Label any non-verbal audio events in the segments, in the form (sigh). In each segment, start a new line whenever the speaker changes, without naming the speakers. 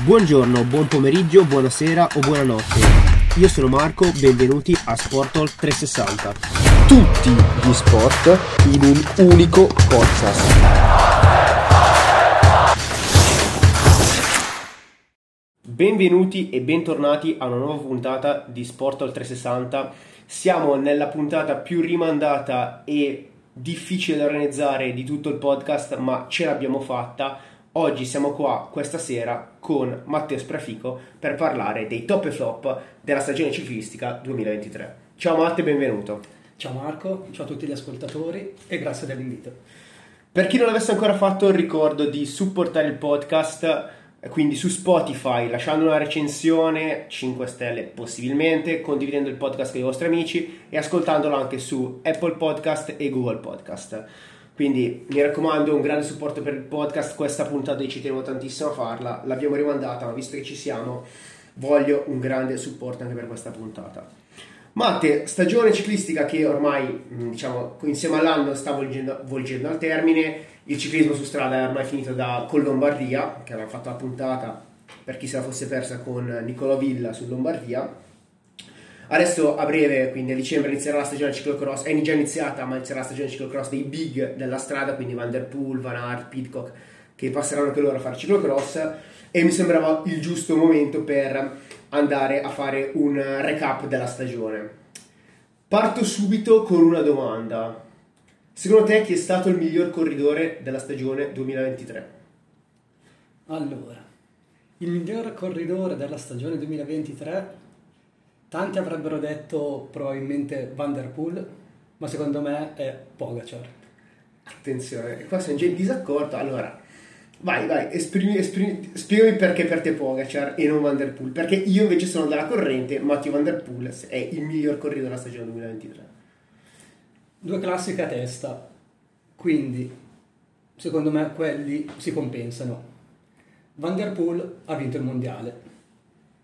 Buongiorno, buon pomeriggio, buonasera o buonanotte. Io sono Marco, benvenuti a Sportol 360.
Tutti gli sport in un unico podcast.
Benvenuti e bentornati a una nuova puntata di Sportol 360. Siamo nella puntata più rimandata e difficile da organizzare di tutto il podcast, ma ce l'abbiamo fatta Oggi siamo qua questa sera con Matteo Sprafico per parlare dei top e flop della stagione ciclistica 2023. Ciao Matteo, benvenuto.
Ciao Marco, ciao a tutti gli ascoltatori e grazie dell'invito.
Per chi non l'avesse ancora fatto, ricordo di supportare il podcast, quindi su Spotify lasciando una recensione 5 stelle possibilmente, condividendo il podcast con i vostri amici e ascoltandolo anche su Apple Podcast e Google Podcast. Quindi mi raccomando, un grande supporto per il podcast. Questa puntata ci tenevo tantissimo a farla. L'abbiamo rimandata, ma visto che ci siamo, voglio un grande supporto anche per questa puntata. Matte, stagione ciclistica che ormai, diciamo, insieme all'anno sta volgendo, volgendo al termine. Il ciclismo su strada è ormai finito da, con Lombardia, che aveva fatto la puntata per chi se la fosse persa con Nicola Villa su Lombardia Adesso a breve, quindi a dicembre, inizierà la stagione ciclocross, è già iniziata, ma inizierà la stagione ciclocross dei big della strada, quindi Van Der Poel, Van Aert, Pitcock, che passeranno anche loro a fare ciclocross e mi sembrava il giusto momento per andare a fare un recap della stagione. Parto subito con una domanda. Secondo te chi è stato il miglior corridore della stagione 2023?
Allora, il miglior corridore della stagione 2023 Tanti avrebbero detto probabilmente Van Der Poel, ma secondo me è Pogacar.
Attenzione, qua sono già in disaccordo. Allora, vai, vai, esprimi, esprimi, spiegami perché per te Pogacar e non Van Der Poel. Perché io invece sono dalla corrente, Matteo Van Der Poel è il miglior corridore della stagione 2023.
Due classiche a testa, quindi secondo me quelli si compensano. Van Der Poel ha vinto il mondiale,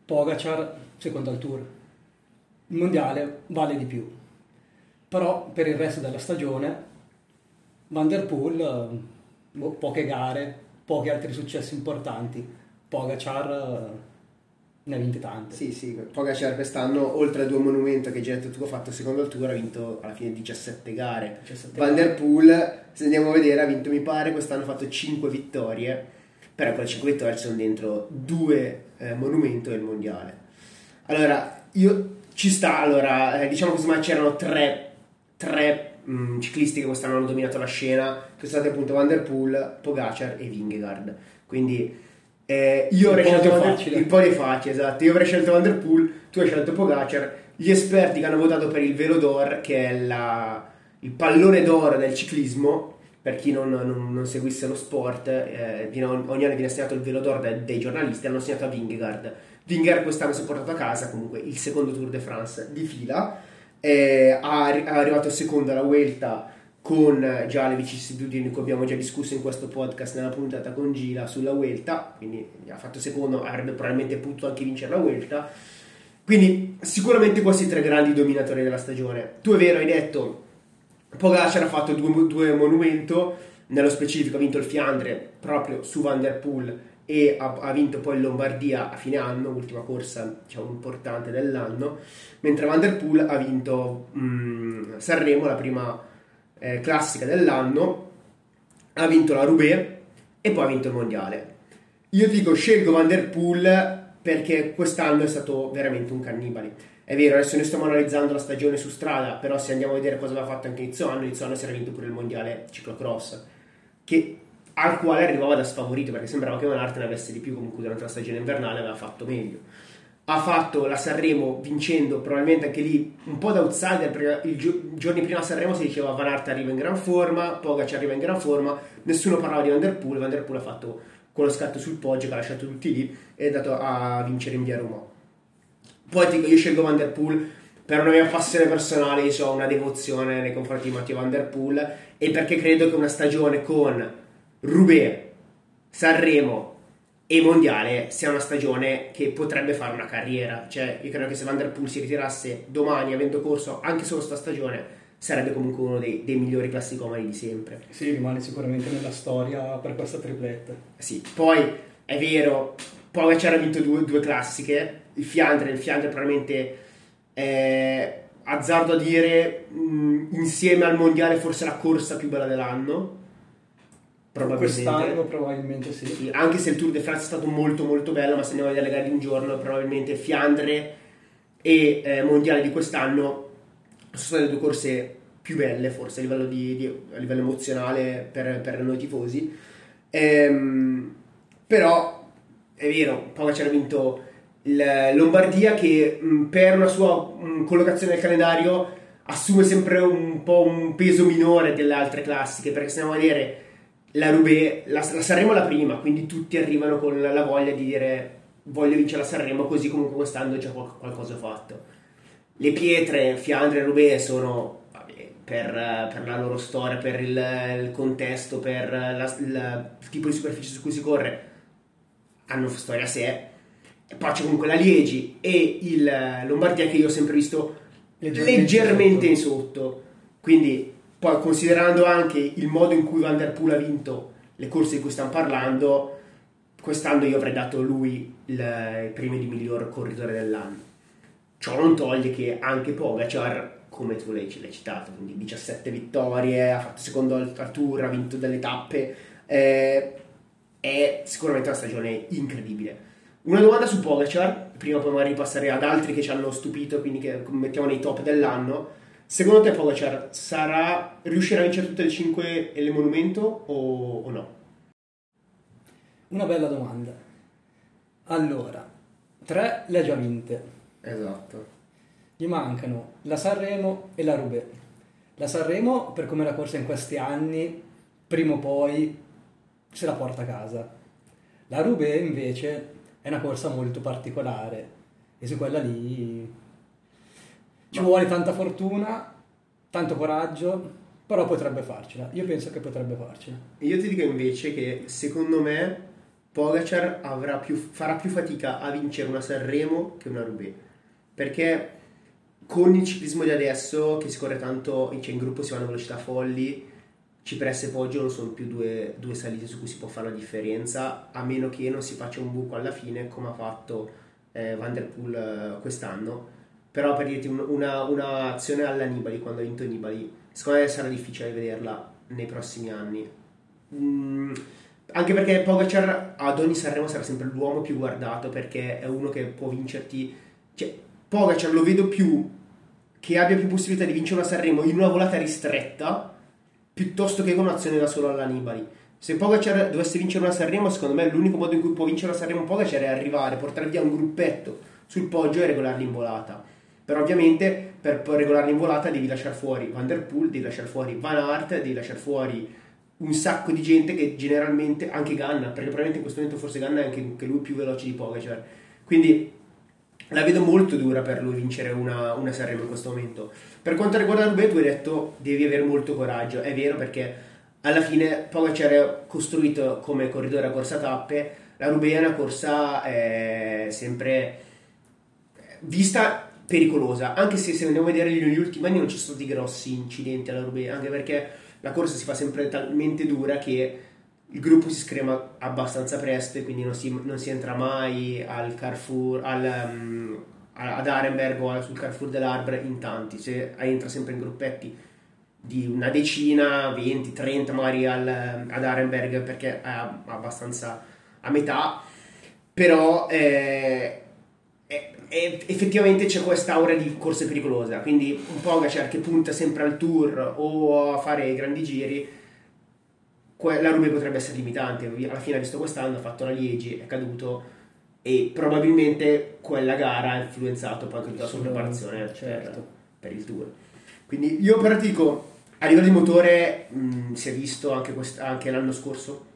Pogacar secondo al Tour il mondiale vale di più. Però per il resto della stagione Van Der Poel, eh, boh, poche gare, pochi altri successi importanti, Pogacar eh, ne ha vinte tante.
Sì, sì, Pogacar quest'anno, oltre a due monumenti che già tu hai fatto secondo il tour, ha vinto alla fine 17 gare. 17 Van Der Poel, se andiamo a vedere, ha vinto, mi pare, quest'anno ha fatto 5 vittorie, però quelle 5 vittorie sono dentro due eh, monumenti del mondiale. Allora, io ci sta, allora, eh, diciamo che insomma c'erano tre, tre mh, mm, ciclisti che quest'anno hanno dominato la scena, che sono stati appunto Van Der Poel, Pogacar e Vingegaard. Quindi eh, io avrei scelto Der, il po' di facile, esatto. Io avrei scelto Van Der Poel, tu hai scelto Pogacar. Gli esperti che hanno votato per il Velo d'Or, che è la, il pallone d'oro del ciclismo, per chi non, non, non seguisse lo sport, eh, viene, ogni anno viene assegnato il Velo d'Or dai, dai giornalisti, hanno assegnato a Vingegaard Winger quest'anno si è portato a casa comunque il secondo Tour de France di fila, è arrivato secondo alla Vuelta con già le vicissitudini di cui abbiamo già discusso in questo podcast nella puntata con Gira sulla Vuelta, quindi ha fatto secondo, avrebbe probabilmente potuto anche vincere la Vuelta. Quindi sicuramente questi tre grandi dominatori della stagione. Tu è vero, hai detto, Pogacar ha fatto due, due monumento, nello specifico ha vinto il Fiandre proprio su Van Der Poel e ha, ha, vinto poi Lombardia a fine anno, ultima corsa diciamo, importante dell'anno, mentre Van Der Poel ha vinto mh, mm, Sanremo, la prima eh, classica dell'anno, ha vinto la Roubaix e poi ha vinto il Mondiale. Io dico scelgo Van Der Poel perché quest'anno è stato veramente un cannibale. È vero, adesso noi stiamo analizzando la stagione su strada, però se andiamo a vedere cosa aveva fatto anche inizio anno, inizio anno si era vinto pure il Mondiale ciclocross, che al quale arrivava da sfavorito perché sembrava che Van Aert ne avesse di più comunque durante la stagione invernale aveva fatto meglio. Ha fatto la Sanremo vincendo probabilmente anche lì un po' da outsider perché i giorni prima Sanremo si diceva Van Aert arriva in gran forma Pogacar arriva in gran forma nessuno parlava di Van Der Poel Van Der Poel ha fatto quello scatto sul poggio che ha lasciato tutti lì e è andato a vincere in via Roma. Poi dico io scelgo Van Der Poel per una mia passione personale io ho una devozione nei confronti di Matteo Van Der Poel e perché credo che una stagione con Roubaix, Sanremo e Mondiale sia una stagione che potrebbe fare una carriera. Cioè, io credo che se Van Der Poel si ritirasse domani avendo corso anche solo questa stagione, sarebbe comunque uno dei, dei migliori classicomani di sempre.
Sì, rimane sicuramente nella storia per questa tripletta.
Sì, poi è vero, Pogacar ha vinto due, due classiche, il Fiandre, il Fiandre probabilmente è azzardo a dire mh, insieme al mondiale forse la corsa più bella dell'anno
probabilmente quest'anno probabilmente sì. sì.
anche se il Tour de France è stato molto molto bello ma se andiamo a vedere le gare di un giorno probabilmente Fiandre e eh, mondiale di quest'anno sono state le due corse più belle forse a livello, di, di, a livello emozionale per, per, noi tifosi ehm, però è vero Pogacar ha vinto il Lombardia che mh, per una sua mh, collocazione nel calendario assume sempre un po' un peso minore delle altre classiche perché se andiamo a vedere la Roubaix la, la Sanremo la prima quindi tutti arrivano con la, la, voglia di dire voglio vincere la Sanremo così comunque quest'anno già qual- qualcosa ho fatto. Le pietre Fiandre e Roubaix sono vabbè, per, per, la loro storia per il, il contesto per la, il tipo di superficie su cui si corre hanno storia a sé. E poi c'è comunque la Liegi e il Lombardia che io ho sempre visto leggermente, leggermente in sotto. Quindi, poi considerando anche il modo in cui Van Der Poel ha vinto le corse di cui stiamo parlando, quest'anno io avrei dato lui il, premio di miglior corridore dell'anno. Ciò non toglie che anche Pogacar, come tu l'hai, l'hai citato, quindi 17 vittorie, ha fatto secondo al Tour, ha vinto delle tappe, eh, è sicuramente una stagione incredibile una domanda su Pogacar, prima poi magari passare ad altri che ci hanno stupito, quindi che mettiamo nei top dell'anno. Secondo te Pogacar sarà, riuscirà a vincere tutte le 5 e le monumento o, o no?
Una bella domanda. Allora, 3 le ha già vinte.
Esatto.
Gli mancano la Sanremo e la Roubaix. La Sanremo, per come la corsa in questi anni, prima o poi se la porta a casa. La Roubaix invece è una corsa molto particolare e su quella lì ci vuole tanta fortuna, tanto coraggio, però potrebbe farcela. Io penso che potrebbe farcela.
Io ti dico invece che secondo me Pogacar più, farà più fatica a vincere una Sanremo che una Roubaix perché con il ciclismo di adesso che si corre tanto cioè in gruppo si vanno a velocità folli Cipressa e Poggio non sono più due, due, salite su cui si può fare la differenza, a meno che non si faccia un buco alla fine come ha fatto eh, Van eh, quest'anno. Però per dirti un, una, una, azione alla Nibali, quando ha vinto Nibali, secondo me sarà difficile vederla nei prossimi anni. Mm, anche perché Pogacar ad ogni Sanremo sarà sempre l'uomo più guardato perché è uno che può vincerti. Cioè, Pogacar lo vedo più che abbia più possibilità di vincere una Sanremo in una volata ristretta piuttosto che con un'azione da solo all'Anibali. Se Pogacar dovesse vincere una Sanremo, secondo me l'unico modo in cui può vincere una Sanremo Pogacar è arrivare, portare via un gruppetto sul poggio e regolarli in volata. Però ovviamente per regolarli in volata devi lasciare fuori Van Der Poel, devi lasciare fuori Van Aert, devi lasciare fuori un sacco di gente che generalmente, anche Ganna, perché probabilmente in questo momento forse Ganna è anche, anche lui più veloce di Pogacar. Quindi la vedo molto dura per lui vincere una, una Sanremo in questo momento. Per quanto riguarda Roubaix, tu hai detto devi avere molto coraggio. È vero perché alla fine Pogacar è costruito come corridore a corsa tappe. La Roubaix è una corsa eh, sempre vista pericolosa, anche se se andiamo a vedere negli ultimi anni non ci sono stati grossi incidenti alla Roubaix, anche perché la corsa si fa sempre talmente dura che il gruppo si screma abbastanza presto e quindi non si, non si entra mai al Carrefour, al, um, ad Arenberg o sul Carrefour dell'Arbre in tanti, se entra sempre in gruppetti di una decina, 20, 30 magari al, ad Arenberg perché è abbastanza a metà, però eh, effettivamente c'è quest'aura di corse pericolose, quindi un po' che punta sempre al tour o a fare grandi giri la Rubio potrebbe essere limitante. Alla fine ha visto quest'anno, ha fatto la Liegi, è caduto e probabilmente quella gara ha influenzato poi anche tutta la sua preparazione certo. per, per, il tour. Quindi io però dico, a livello di motore mh, si è visto anche, anche, l'anno scorso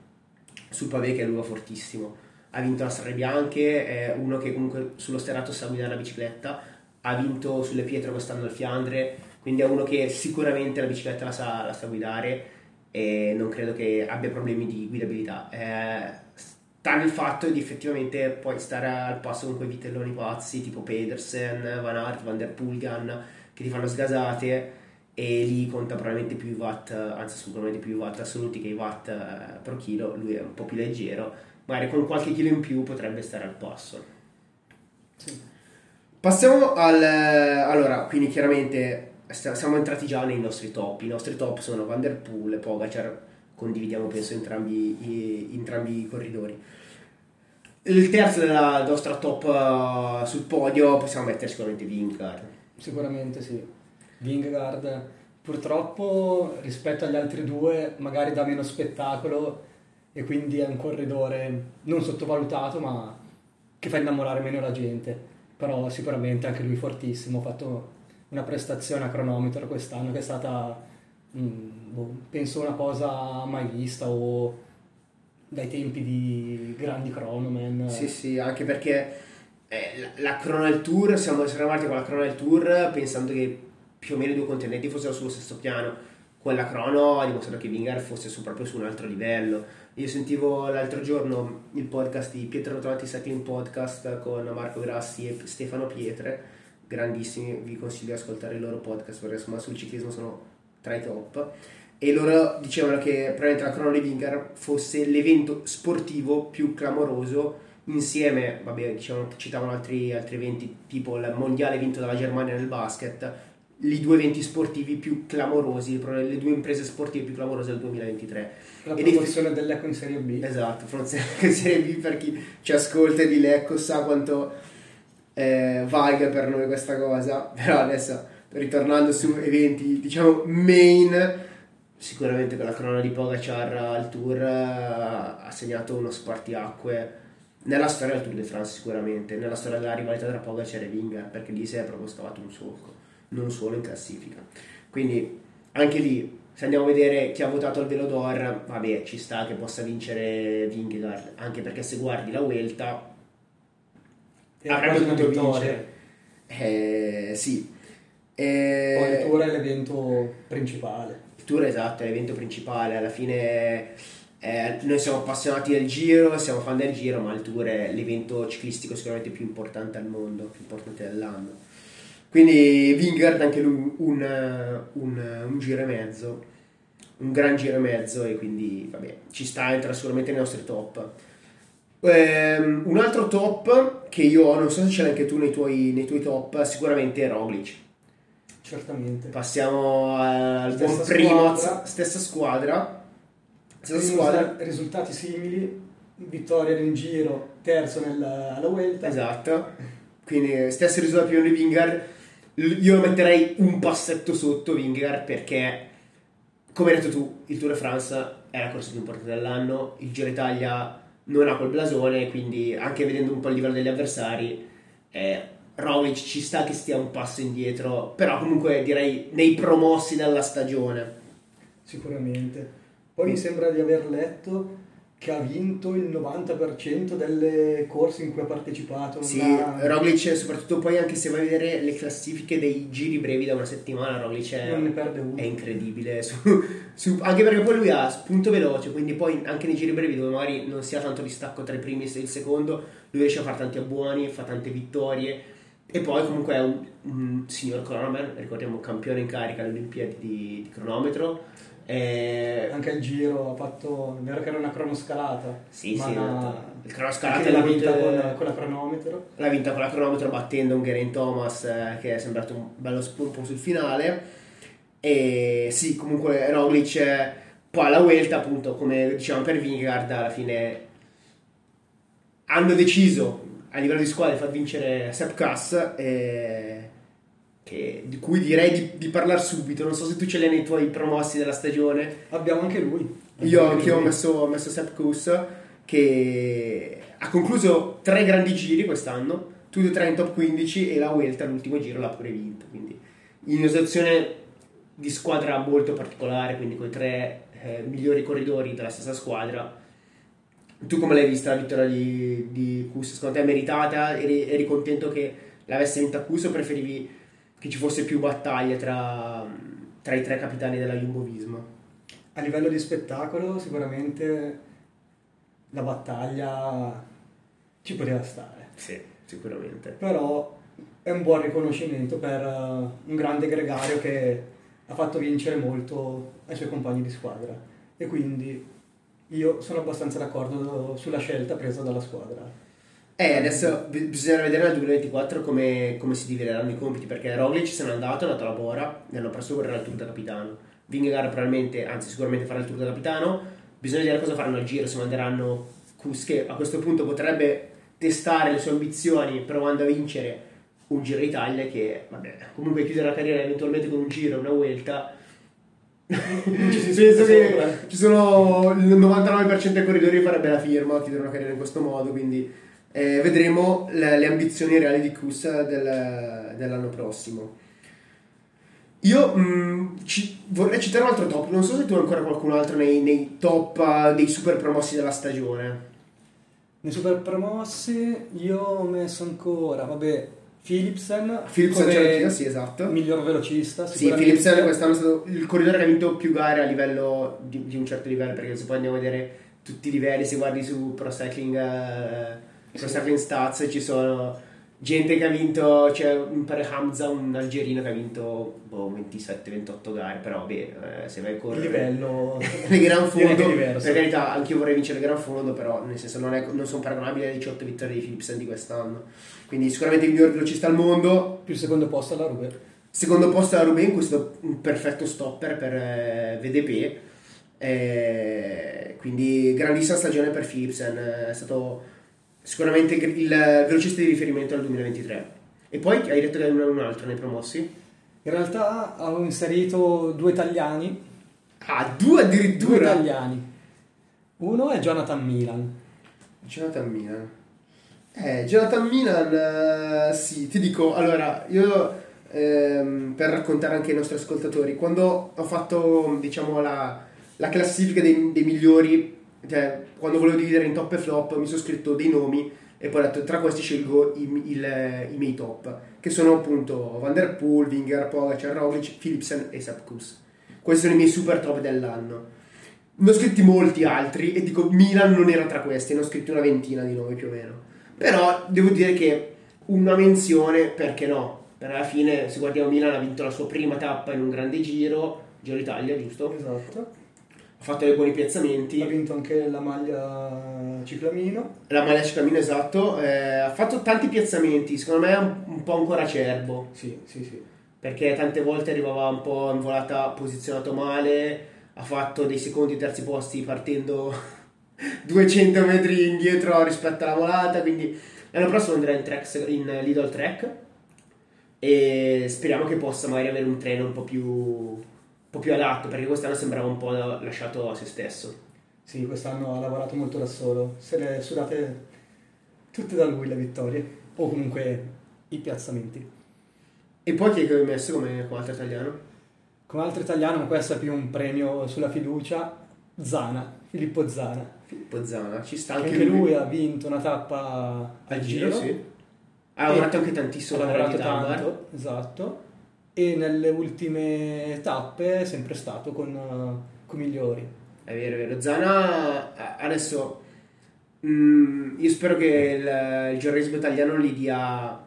sul pavé che è lui fortissimo. Ha vinto la Strade Bianche, è uno che comunque sullo sterrato sa guidare la bicicletta, ha vinto sulle pietre quest'anno al Fiandre, quindi è uno che sicuramente la bicicletta la sa, la sa guidare e non credo che abbia problemi di guidabilità. Eh, sta nel fatto di effettivamente poi stare al passo con quei vitelloni pazzi tipo Pedersen, Van Aert, Van Der Pulgan che ti fanno sgasate e lì conta probabilmente più i watt, anzi sicuramente più i watt assoluti che i watt eh, pro chilo, lui è un po' più leggero magari con qualche chilo in più potrebbe stare al passo.
Sì.
Passiamo al... Allora, quindi chiaramente st- siamo entrati già nei nostri top. I nostri top sono Van Der Poel e Pogacar, condividiamo penso entrambi i, entrambi i corridori. Il terzo della nostra top uh, sul podio possiamo mettere sicuramente Vingegaard.
Sicuramente sì. Vingegaard purtroppo rispetto agli altri due magari dà meno spettacolo e quindi è un corridore non sottovalutato ma che fa innamorare meno la gente. Però sicuramente anche lui fortissimo, ha fatto una prestazione a cronometro quest'anno che è stata, mm, boh, penso, una cosa mai vista o dai tempi di grandi cronomen.
Sì, sì, anche perché eh, la, Chronal Tour, siamo arrivati con la Chronal Tour pensando che più o meno i due contendenti fossero sullo stesso piano. Quella crono ha dimostrato che Vingar fosse su, proprio su un altro livello. Io sentivo l'altro giorno il podcast di Pietro Trovati Cycling Podcast con Marco Grassi e Stefano Pietre, grandissimi, vi consiglio di ascoltare il loro podcast perché insomma sul ciclismo sono tra i top. E loro dicevano che probabilmente la crono di Vingar fosse l'evento sportivo più clamoroso insieme, vabbè, diciamo, citavano altri, altri eventi tipo il mondiale vinto dalla Germania nel basket, i due eventi sportivi più clamorosi, le due imprese sportive più clamorose del 2023.
La promozione dell'Eco in Serie B.
Esatto, promozione in Serie B per chi ci ascolta di Lecco sa quanto eh, valga per noi questa cosa, però adesso ritornando su eventi diciamo main, sicuramente con la crona di Pogacar al Tour eh, ha segnato uno spartiacque nella storia del Tour de France sicuramente, nella storia della rivalità tra Pogacar e Vingegaard perché lì si è proprio scavato un solco non solo in classifica. Quindi anche lì, se andiamo a vedere chi ha votato al Velo d'Or, vabbè, ci sta che possa vincere Vingegaard, anche perché se guardi la Vuelta avrebbe potuto vincere. Eh, sì. Eh,
Poi il Tour è l'evento principale.
Il Tour esatto, è l'evento principale, alla fine eh, noi siamo appassionati del Giro, siamo fan del Giro, ma il Tour è l'evento ciclistico sicuramente più importante al mondo, più importante dell'anno. Quindi Vingard anche lui un, un, un, giro e mezzo, un gran giro e mezzo e quindi vabbè, ci sta, entra sicuramente nei nostri top. Um, un altro top che io ho, non so se ce l'hai anche tu nei tuoi, nei tuoi top, sicuramente è Roglic.
Certamente.
Passiamo al buon primo, stessa squadra.
Stessa squadra. Risultati simili, vittoria nel giro, terzo nella, alla Vuelta.
Esatto. Quindi stessi risultati di Vingard io metterei un passetto sotto Vingegaard perché, come hai detto tu, il Tour de France è la corsa più importante dell'anno, il Giro Italia non ha quel blasone, quindi anche vedendo un po' il livello degli avversari, eh, Roglic ci sta che stia un passo indietro, però comunque direi nei promossi della stagione.
Sicuramente. Poi mi sembra di aver letto che ha vinto il 90% delle corse in cui ha partecipato.
Sì, una... Roglic, soprattutto poi anche se vai a vedere le classifiche dei giri brevi da una settimana, Roglic è, è incredibile. (laughs) Su, su, anche perché poi lui ha spunto veloce, quindi poi anche nei giri brevi dove magari non si ha tanto distacco tra i primi e il secondo, lui riesce a fare tanti abbuoni, fa tante vittorie. E poi comunque è un, un signor cronometro, ricordiamo campione in carica alle Olimpiadi di, di cronometro
e... Anche il giro ha fatto, è vero che era una cronoscalata.
Sì, sì, la... il cronoscalata
l'ha vinta con, con, la cronometro.
L'ha vinta con la cronometro battendo un Geraint Thomas eh, che è sembrato un bello spunto sul finale. E sì, comunque Roglic eh, poi alla Vuelta appunto come dicevamo per Vingegaard alla fine hanno deciso a livello di squadra di far vincere Sepp Kass e che, di cui direi di, di parlare subito. Non so se tu ce l'hai nei tuoi promossi della stagione.
Abbiamo anche lui.
Io anche ho messo, ho messo Sepp Kuss che ha concluso tre grandi giri quest'anno, tutti e tre in top 15 e la Vuelta l'ultimo giro l'ha pure vinto. Quindi in una situazione di squadra molto particolare, quindi con i tre eh, migliori corridori della stessa squadra. Tu come l'hai vista la vittoria di, di Kuss? Secondo te è meritata? Eri, eri contento che l'avesse vinta Kuss o preferivi che ci fosse più battaglia tra, tra i tre capitani della Jumbo Visma.
A livello di spettacolo sicuramente la battaglia ci poteva stare.
Sì, sicuramente.
Però è un buon riconoscimento per uh, un grande gregario che ha fatto vincere molto ai suoi compagni di squadra e quindi io sono abbastanza d'accordo sulla scelta presa dalla squadra.
Eh, adesso bi- bisogna vedere nel 2024 come, come si divideranno i compiti, perché Roglic se n'è andato, è andato a Bora, e hanno preso correre il Tour da Capitano. Vingegaard probabilmente, anzi sicuramente farà il Tour da Capitano, bisogna vedere cosa faranno al Giro, se manderanno Kus che a questo punto potrebbe testare le sue ambizioni provando a vincere un Giro d'Italia che, vabbè, comunque chiudere la carriera eventualmente con un Giro, una Vuelta... (laughs) Penso che
sopra.
ci sono il 99% dei corridori farebbe la firma a chiudere una carriera in questo modo, quindi eh, vedremo le, le ambizioni reali di Kus del- dell'anno prossimo. Io mh, ci- vorrei citare un altro top, non so se tu hai ancora qualcun altro nei, nei top eh, dei super promossi della stagione.
Nei super promossi io ho messo ancora, vabbè, Philipsen,
Philipsen c'è anch'io, sì esatto.
miglior velocista.
Sì. Philipsen quest'anno è stato il corridore che ha vinto più gare a livello di, di un certo livello, perché se poi andiamo a vedere tutti i livelli, se guardi su Pro Cycling, eh,
Sì.
Cycling Stats ci sono gente che ha vinto, c'è un pare Hamza, un algerino che ha vinto boh, 27-28 gare, però vabbè, eh, se vai a
Il
correre
livello (laughs)
nel gran fondo, per carità, anch'io vorrei vincere il gran fondo, però nel senso non, è- non sono paragonabili alle 18 vittorie di Philipsen di quest'anno. Quindi sicuramente il miglior velocista al mondo,
più il secondo posto alla Rube.
Secondo posto alla Ruben, questo un perfetto stopper per eh, VDP. Eh, quindi grandissima stagione per Philipsen, eh, è stato sicuramente il velocista di riferimento nel 2023. E poi hai detto che hai un, altro nei promossi?
In realtà avevo inserito due italiani,
Ah, due
due
addirittura!
italiani. Uno è Jonathan Milan.
Jonathan Milan. Eh, Jonathan Milan, eh, sì, ti dico, allora, io ehm, per raccontare anche ai nostri ascoltatori, quando ho fatto, diciamo, la, la classifica dei, dei migliori, cioè, quando volevo dividere in top e flop, mi sono scritto dei nomi e poi ho detto, tra questi scelgo i, il- i miei top, che sono appunto Van Der Poel, Winger, Pogacar, Roglic, Philipsen e Sepp Kuss. Questi sono i miei super top dell'anno. Ne ho scritti molti altri e dico Milan non era tra questi, ne ho scritti una ventina di nomi più o meno. Però devo dire che una menzione, perché no? Per alla fine, se guardiamo Milan, ha vinto la sua prima tappa in un grande giro, Giro d'Italia, giusto?
Esatto.
Ha fatto dei buoni
Ha
piazzamenti.
vinto anche la maglia ciclamino.
La maglia ciclamino, esatto. eh, ha fatto tanti piazzamenti, secondo me è un, un po' ancora acerbo.
Sì, sì, sì.
perché tante volte arrivava un po' in volata posizionato male, ha fatto dei secondi e terzi posti partendo (laughs) 200 metri indietro rispetto alla volata, quindi l'anno prossimo andrà in, tracks, in Lidl Track e speriamo che possa magari avere un treno un po' più, po' più adatto, perché quest'anno sembrava un po' lasciato a se stesso.
Sì, quest'anno ha lavorato molto da solo. Se le sudate tutte da lui le vittorie. O comunque i piazzamenti.
E poi chi è che avevi messo come, come altro italiano?
Come altro italiano, ma questo è più un premio sulla fiducia, Zana, Filippo Zana.
Filippo Zana, ci sta
Anche,
anche,
lui ha vinto una tappa al giro.
sì. Ha lavorato anche tantissimo
ha lavorato tanto, esatto. E nelle ultime tappe è sempre stato con, eh, con migliori.
È vero, è vero. Zana a- adesso mm, io spero che il, il giornalismo italiano gli dia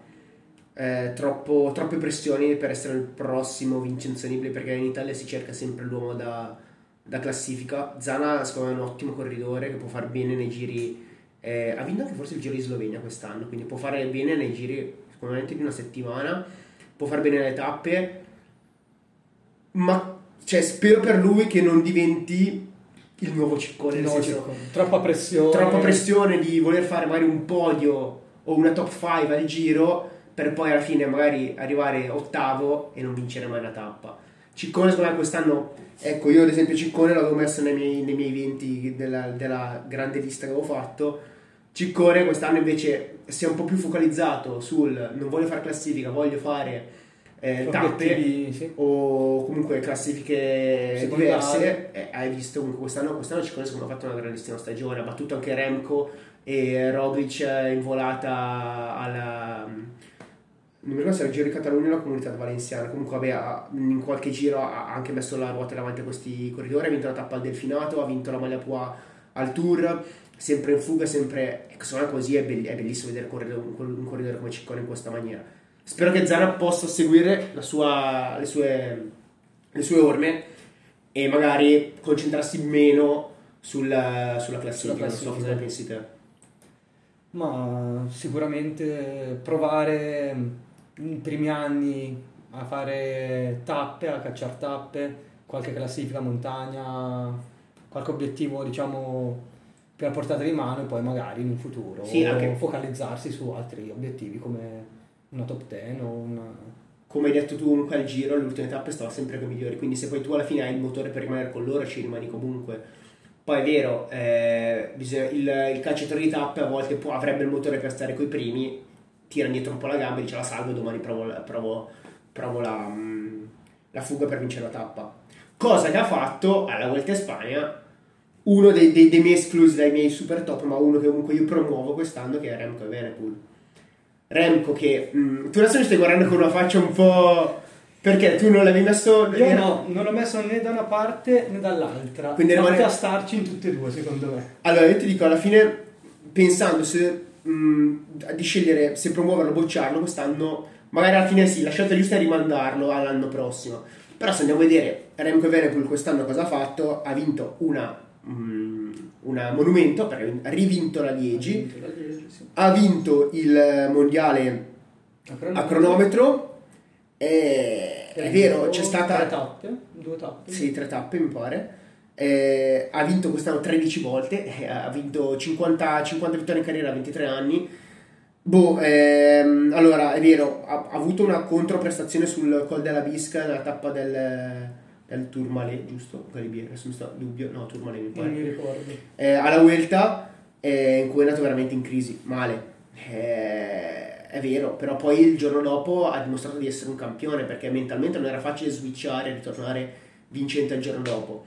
eh, troppo- troppe pressioni per essere il prossimo Vincenzo Nibali perché in Italia si cerca sempre l'uomo da, da classifica. Zana secondo me è un ottimo corridore che può far bene nei giri. eh, ha vinto anche forse il Giro di Slovenia quest'anno, quindi può fare bene nei giri sicuramente di una settimana, può far bene le tappe, ma cioè, spero per lui che non diventi il nuovo ciccone,
No, troppa pressione.
troppa pressione di voler fare magari un podio o una top 5 al giro per poi alla fine magari arrivare ottavo e non vincere mai una tappa. Ciccone secondo me quest'anno, ecco io ad esempio Ciccone l'avevo messo nei miei, nei miei 20 della, della grande lista che avevo fatto. Ciccone quest'anno invece si è un po' più focalizzato sul non voglio fare classifica, voglio fare eh, tappe
sì.
o comunque classifiche
Secondarie.
diverse eh, hai visto comunque quest'anno quest'anno Ciccone secondo me ha fatto una grandissima stagione ha battuto anche Remco e Roglic in volata alla non mi ricordo se era il Giro di Catalogna o la comunità valenciana comunque vabbè ha- in qualche giro ha anche messo la ruota davanti a questi corridori ha vinto la tappa al Delfinato ha vinto la maglia Pua al Tour sempre in fuga sempre ecco me così è, bell- è bellissimo vedere correre un, corridore come Ciccone in questa maniera spero che Zara possa seguire la sua- le, sue, le sue orme e magari concentrarsi meno sulla, sulla classifica,
Sulla
non so
classifica.
cosa pensi te.
Ma sicuramente provare nei primi anni a fare tappe, a cacciare tappe, qualche classifica montagna, qualche obiettivo diciamo per portata di mano e poi magari in un futuro
Sì, anche-
focalizzarsi su altri obiettivi come una top 10 o una...
Come hai detto tu comunque al giro, le ultime tappe stava sempre con i migliori, quindi se poi tu alla fine hai il motore per rimanere con loro ci rimani comunque. Poi è vero, eh, bisogna- il, il calciatore di tappe a volte può- avrebbe il motore per stare coi primi, tira indietro un po' la gamba e dice la salvo e domani provo, provo, provo la, mm, la fuga per vincere la tappa. Cosa che ha fatto alla Volta in Spagna uno dei, dei- dei miei esclusi dai miei super top, ma uno che comunque io promuovo quest'anno che è Remco Evenepoel. Remco che mm, tu adesso mi stai guardando con una faccia un po' perché tu non l'avevi messo
Io no, non l'ho messo né da una parte né dall'altra,
Quindi
ma
rimane-
poteva starci in tutte e due secondo me.
Allora, io ti dico, alla fine, pensando se, mh, di scegliere se promuoverlo o bocciarlo quest'anno, magari alla fine sì, la scelta giusta è rimandarlo all'anno prossimo. Però se andiamo a vedere Remco Evenepoel quest'anno cosa ha fatto, ha vinto una, mh, una monumento, perché ha rivinto la Liegi, ha vinto il mondiale a cronometro, e è vero, c'è stata...
tre tappe, due tappe.
Sì, tre tappe mi pare. Eh, ha vinto quest'anno 13 volte, ha vinto 50, 50 vittorie in carriera a 23 anni. Boh, ehm, allora è vero, ha, ha avuto una controprestazione sul Col della Bisca nella tappa del, del Tourmalet, giusto? Galibier, adesso mi sta dubbio, no, Tourmalet mi
Non
pare.
mi ricordo.
Eh, alla Vuelta, eh, in cui è andato veramente in crisi, male. Eh, è vero, però poi il giorno dopo ha dimostrato di essere un campione perché mentalmente non era facile switchare e ritornare vincente il giorno dopo.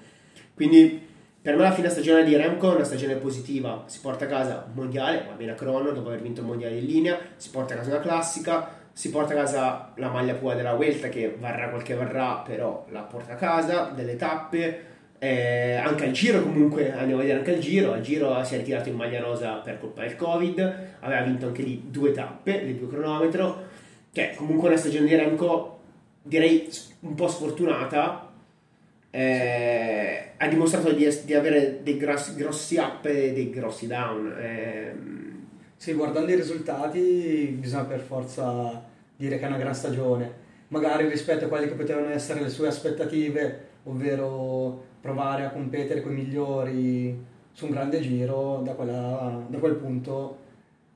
Quindi per me la fine stagione di Remco è una stagione positiva, si porta a casa un mondiale, va bene a crono dopo aver vinto il mondiale in linea, si porta a casa una classica, si porta a casa la maglia pua della Vuelta che varrà quel che varrà, però la porta a casa, delle tappe, eh, anche al giro comunque, andiamo a vedere anche al giro, al giro si è ritirato in maglia rosa per colpa del Covid, aveva vinto anche lì due tappe, le due cronometro, che comunque una stagione di Remco direi un po' sfortunata, eh, ha dimostrato di, di avere dei grossi, grossi up e dei grossi down. ehm,
Sì, guardando i risultati bisogna per forza dire che è una gran stagione. Magari rispetto a quelle che potevano essere le sue aspettative, ovvero provare a competere con i migliori su un grande giro, da, quella- da quel punto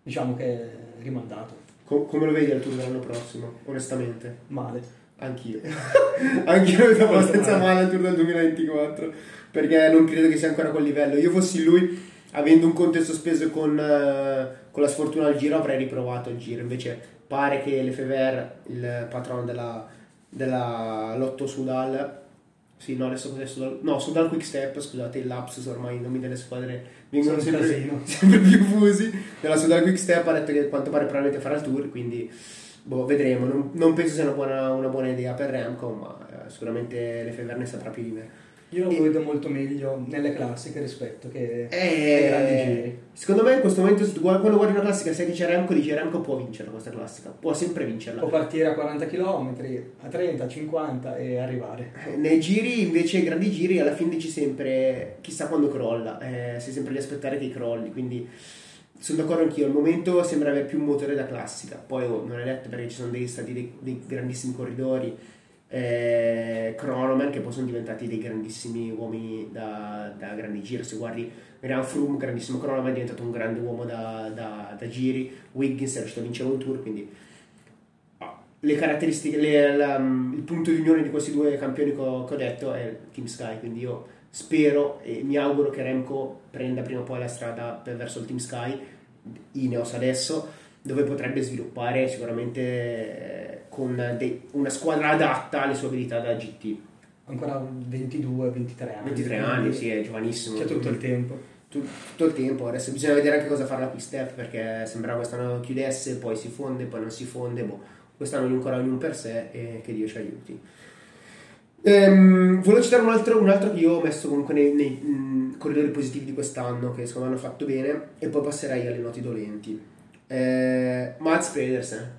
diciamo che è rimandato.
co- come lo vedi al tour dell'anno prossimo, onestamente?
Male.
Anch'io. (laughs) Anch'io lo vedo abbastanza male al tour del 2024 perché non credo che sia ancora quel livello. Io fossi lui, avendo un conto sospeso con, eh, con la sfortuna al giro, avrei riprovato il giro. Invece pare che Lefebvre, il patrono della, della Lotto Sudal, sì, no, adesso cos'è Sudal? No, Sudal Quick Step, scusate, il lapsus ormai i nomi delle squadre vengono sempre, (laughs) sempre più fusi. Della Sudal Quick Step ha detto che a quanto pare probabilmente farà il tour, quindi boh, vedremo. Non, non penso sia una buona, una buona idea per Remco, ma eh, sicuramente Lefebvre ne saprà più di me.
Io lo
E-
vedo molto meglio nelle classiche rispetto che
Eh,
ai grandi giri.
Secondo me in questo momento quando guardi una classica e sai che c'è Remco, dici Remco può vincere questa classica, può sempre vincerla.
Può partire a 40 km, a 30, a 50 e arrivare.
Eh, Nei giri, invece, i grandi giri, alla fine dici sempre chissà quando crolla, eh, sei sempre lì a aspettare che crolli, quindi sono d'accordo anch'io, al momento sembra avere più un motore da classica, poi oh, non è detto perché ci sono dei stati dei, dei grandissimi corridori, eh, Cronoman che poi sono diventati dei grandissimi uomini da, da grandi giri, se guardi Graham Froome, grandissimo Cronoman, è diventato un grande uomo da, da- da giri, Wiggins è riuscito a vincere un tour, quindi ah, le caratteristiche, le- la- il punto di unione di questi due campioni che ho, che ho detto è Team Sky, quindi io spero e mi auguro che Remco prenda prima o poi la strada per- verso il Team Sky, Ineos adesso, dove potrebbe sviluppare sicuramente eh, con dei- una squadra adatta alle sue abilità da GT.
Ancora 22, 23 anni.
23 anni, sì, è giovanissimo.
C'è tutto il tempo.
Tu- tutto il tempo. Adesso bisogna vedere anche cosa farà la Quick Step perché sembrava quest'anno chiudesse, poi si fonde, poi non si fonde. Boh, quest'anno ancora ognuno per sé e che Dio ci aiuti. Ehm, volevo citare un altro, un altro che io ho messo comunque nei, nei, mh, corridori positivi di quest'anno che secondo me hanno fatto bene e poi passerei alle noti dolenti. Eh, Mads Pedersen,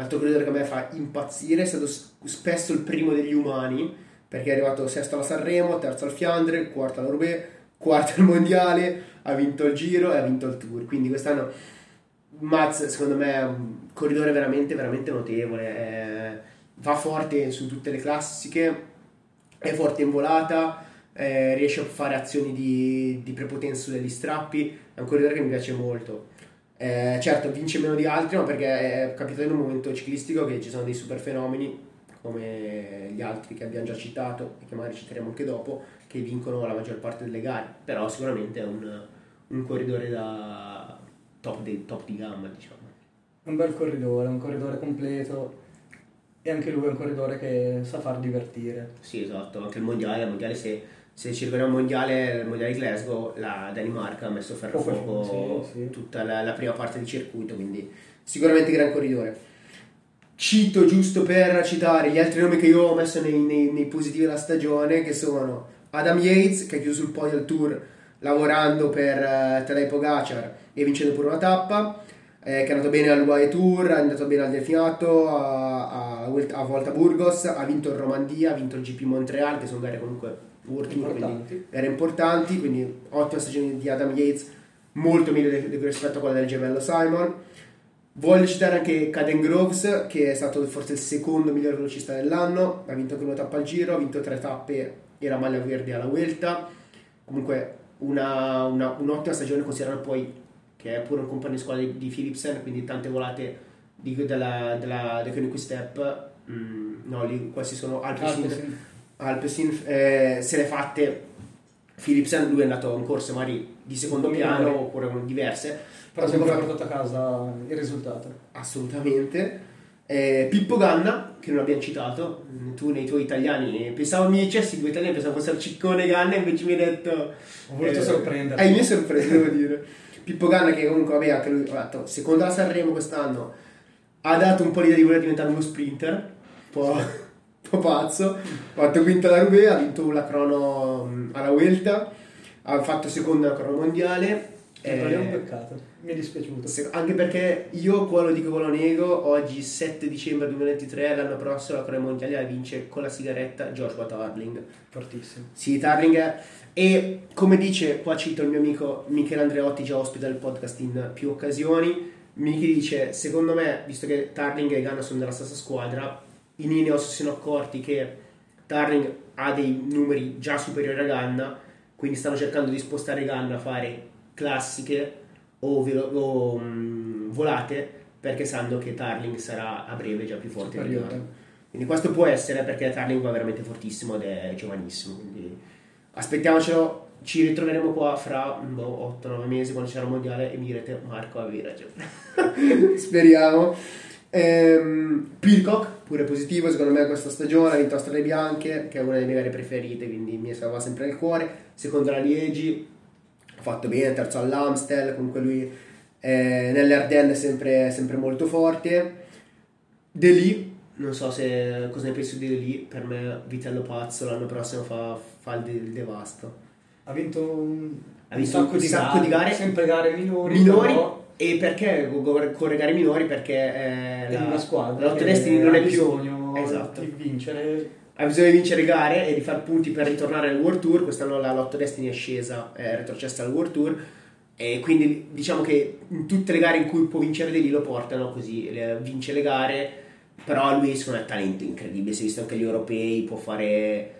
l'altro corridore che a me fa impazzire, è stato spesso il primo degli umani perché è arrivato sesto alla Sanremo, terzo al Fiandre, quarto alla Roubaix, quarto al mondiale, ha vinto il giro e ha vinto il tour. Quindi quest'anno Maz, secondo me, è un corridore veramente, veramente notevole. È- va forte su tutte le classiche, è forte in volata, eh, riesce a fare azioni di, di prepotenza degli strappi. È un corridore che mi piace molto. Eh, certo, vince meno di altri, ma perché è capitato in un momento ciclistico che ci sono dei super fenomeni come gli altri che abbiamo già citato e che magari citeremo anche dopo, che vincono la maggior parte delle gare. Però sicuramente è un, un corridore da top, di- top di gamma, diciamo.
Un bel corridore, un corridore completo e anche lui è un corridore che sa far divertire.
Sì, esatto, anche il mondiale, il mondiale se, se ci ricordiamo il mondiale, il mondiale di Glasgow, la Danimarca ha messo ferro a
Poco-
fuoco
sì, sì.
tutta la, la prima parte di circuito, quindi sicuramente gran corridore. Cito giusto per citare gli altri nomi che io ho messo nei, nei- nei positivi della stagione, che sono Adam Yates, che ha chiuso il podio al tour lavorando per uh, Tadej Pogacar e vincendo pure una tappa, eh, che è andato bene al UAE Tour, è andato bene al Delfinato, a, a, a Volta Burgos, ha vinto il Romandia, ha vinto il GP Montreal, che sono gare comunque World Tour, quindi
Importanti.
gare importanti, quindi ottima stagione di Adam Yates, molto di- rispetto a quella del gemello Simon. Voglio citare anche Caden Groves, che è stato forse il secondo miglior velocista dell'anno, ha vinto anche una tappa al giro, ha vinto tre tappe e la maglia verde alla Vuelta. Comunque una, una- un'ottima stagione considerando poi che è pure un compagno di squadra di, di Philipsen, quindi tante volate di, della, della, del Koenig Step. Mm, no, lì quasi sono Alpecin,
Alpecin.
Alpecin eh, se le fatte Philipsen, lui è andato in corse magari di secondo
Minore.
piano oppure con diverse.
Però ha
fatto-
portato a casa il risultato.
Assolutamente. Eh, Pippo Ganna, che non abbiamo citato, tu nei tuoi italiani, pensavo mi dicessi due italiani, pensavo fossero Ciccone e Ganna, invece mi hai detto...
Ho voluto sorprendere.
Eh, mi hai sorpreso, devo dire. Pippo Ganna, che comunque, vabbè, anche lui, ha detto, secondo la Sanremo quest'anno, ha dato un po' l'idea di voler diventare uno sprinter, un po' pazzo, ha fatto quinta la Roubaix, ha vinto la crono mm, alla Vuelta, ha fatto seconda la crono mondiale.
Eh, però è un
eh,
peccato. Mi è dispiaciuto.
se- Anche perché io qua lo dico qua lo nego, oggi 7 dicembre 2023, l'anno prossimo la Corea Mondiale la vince con la sigaretta Joshua Tarling.
Fortissimo.
Sì, Tarling è... E come dice, qua cito il mio amico Michele Andreotti, già ospite del podcast in più occasioni, Michi dice, secondo me, visto che Tarling e Ganna sono della stessa squadra, i Nineos si sono accorti che Tarling ha dei numeri già superiori a Ganna, quindi stanno cercando di spostare Ganna a fare classiche o, velo- o, mm, volate perché sanno che Tarling sarà a breve già più forte di. Ganna. Quindi questo può essere perché Tarling va veramente fortissimo ed è giovanissimo. Quindi aspettiamocelo, ci ritroveremo qua fra boh, 8-9 mesi quando sarà il mondiale e mi direte Marco avevi ragione. (laughs) Speriamo. Ehm, Pilcock, pure positivo secondo me questa stagione, ha vinto a Strade Bianche, che è una delle mie gare preferite, quindi mi stava sempre nel cuore. Secondo la Liegi, ha fatto bene, terzo all'Amstel, comunque lui eh, nelle Ardennes è sempre, sempre molto forte. De Lee, non so se cosa ne pensi di De Lee, per me Vitello Pazzo l'anno prossimo fa, fa il, il devasto.
Ha vinto un,
Ha vinto un sacco di gare.
Sempre gare minori.
Minori
però
e perché go- go- corre gare minori? Perché eh, la,
una squadra.
la Destiny non è più
bisogno
esatto.
di vincere.
ha bisogno di vincere gare e di far punti per ritornare al World Tour. Quest'anno la Lotto Destiny è scesa, è retrocessa al World Tour. E quindi diciamo che in tutte le gare in cui può vincere lì lo portano così, vince le gare. Però lui secondo me ha talento incredibile, si è visto anche agli europei, può fare.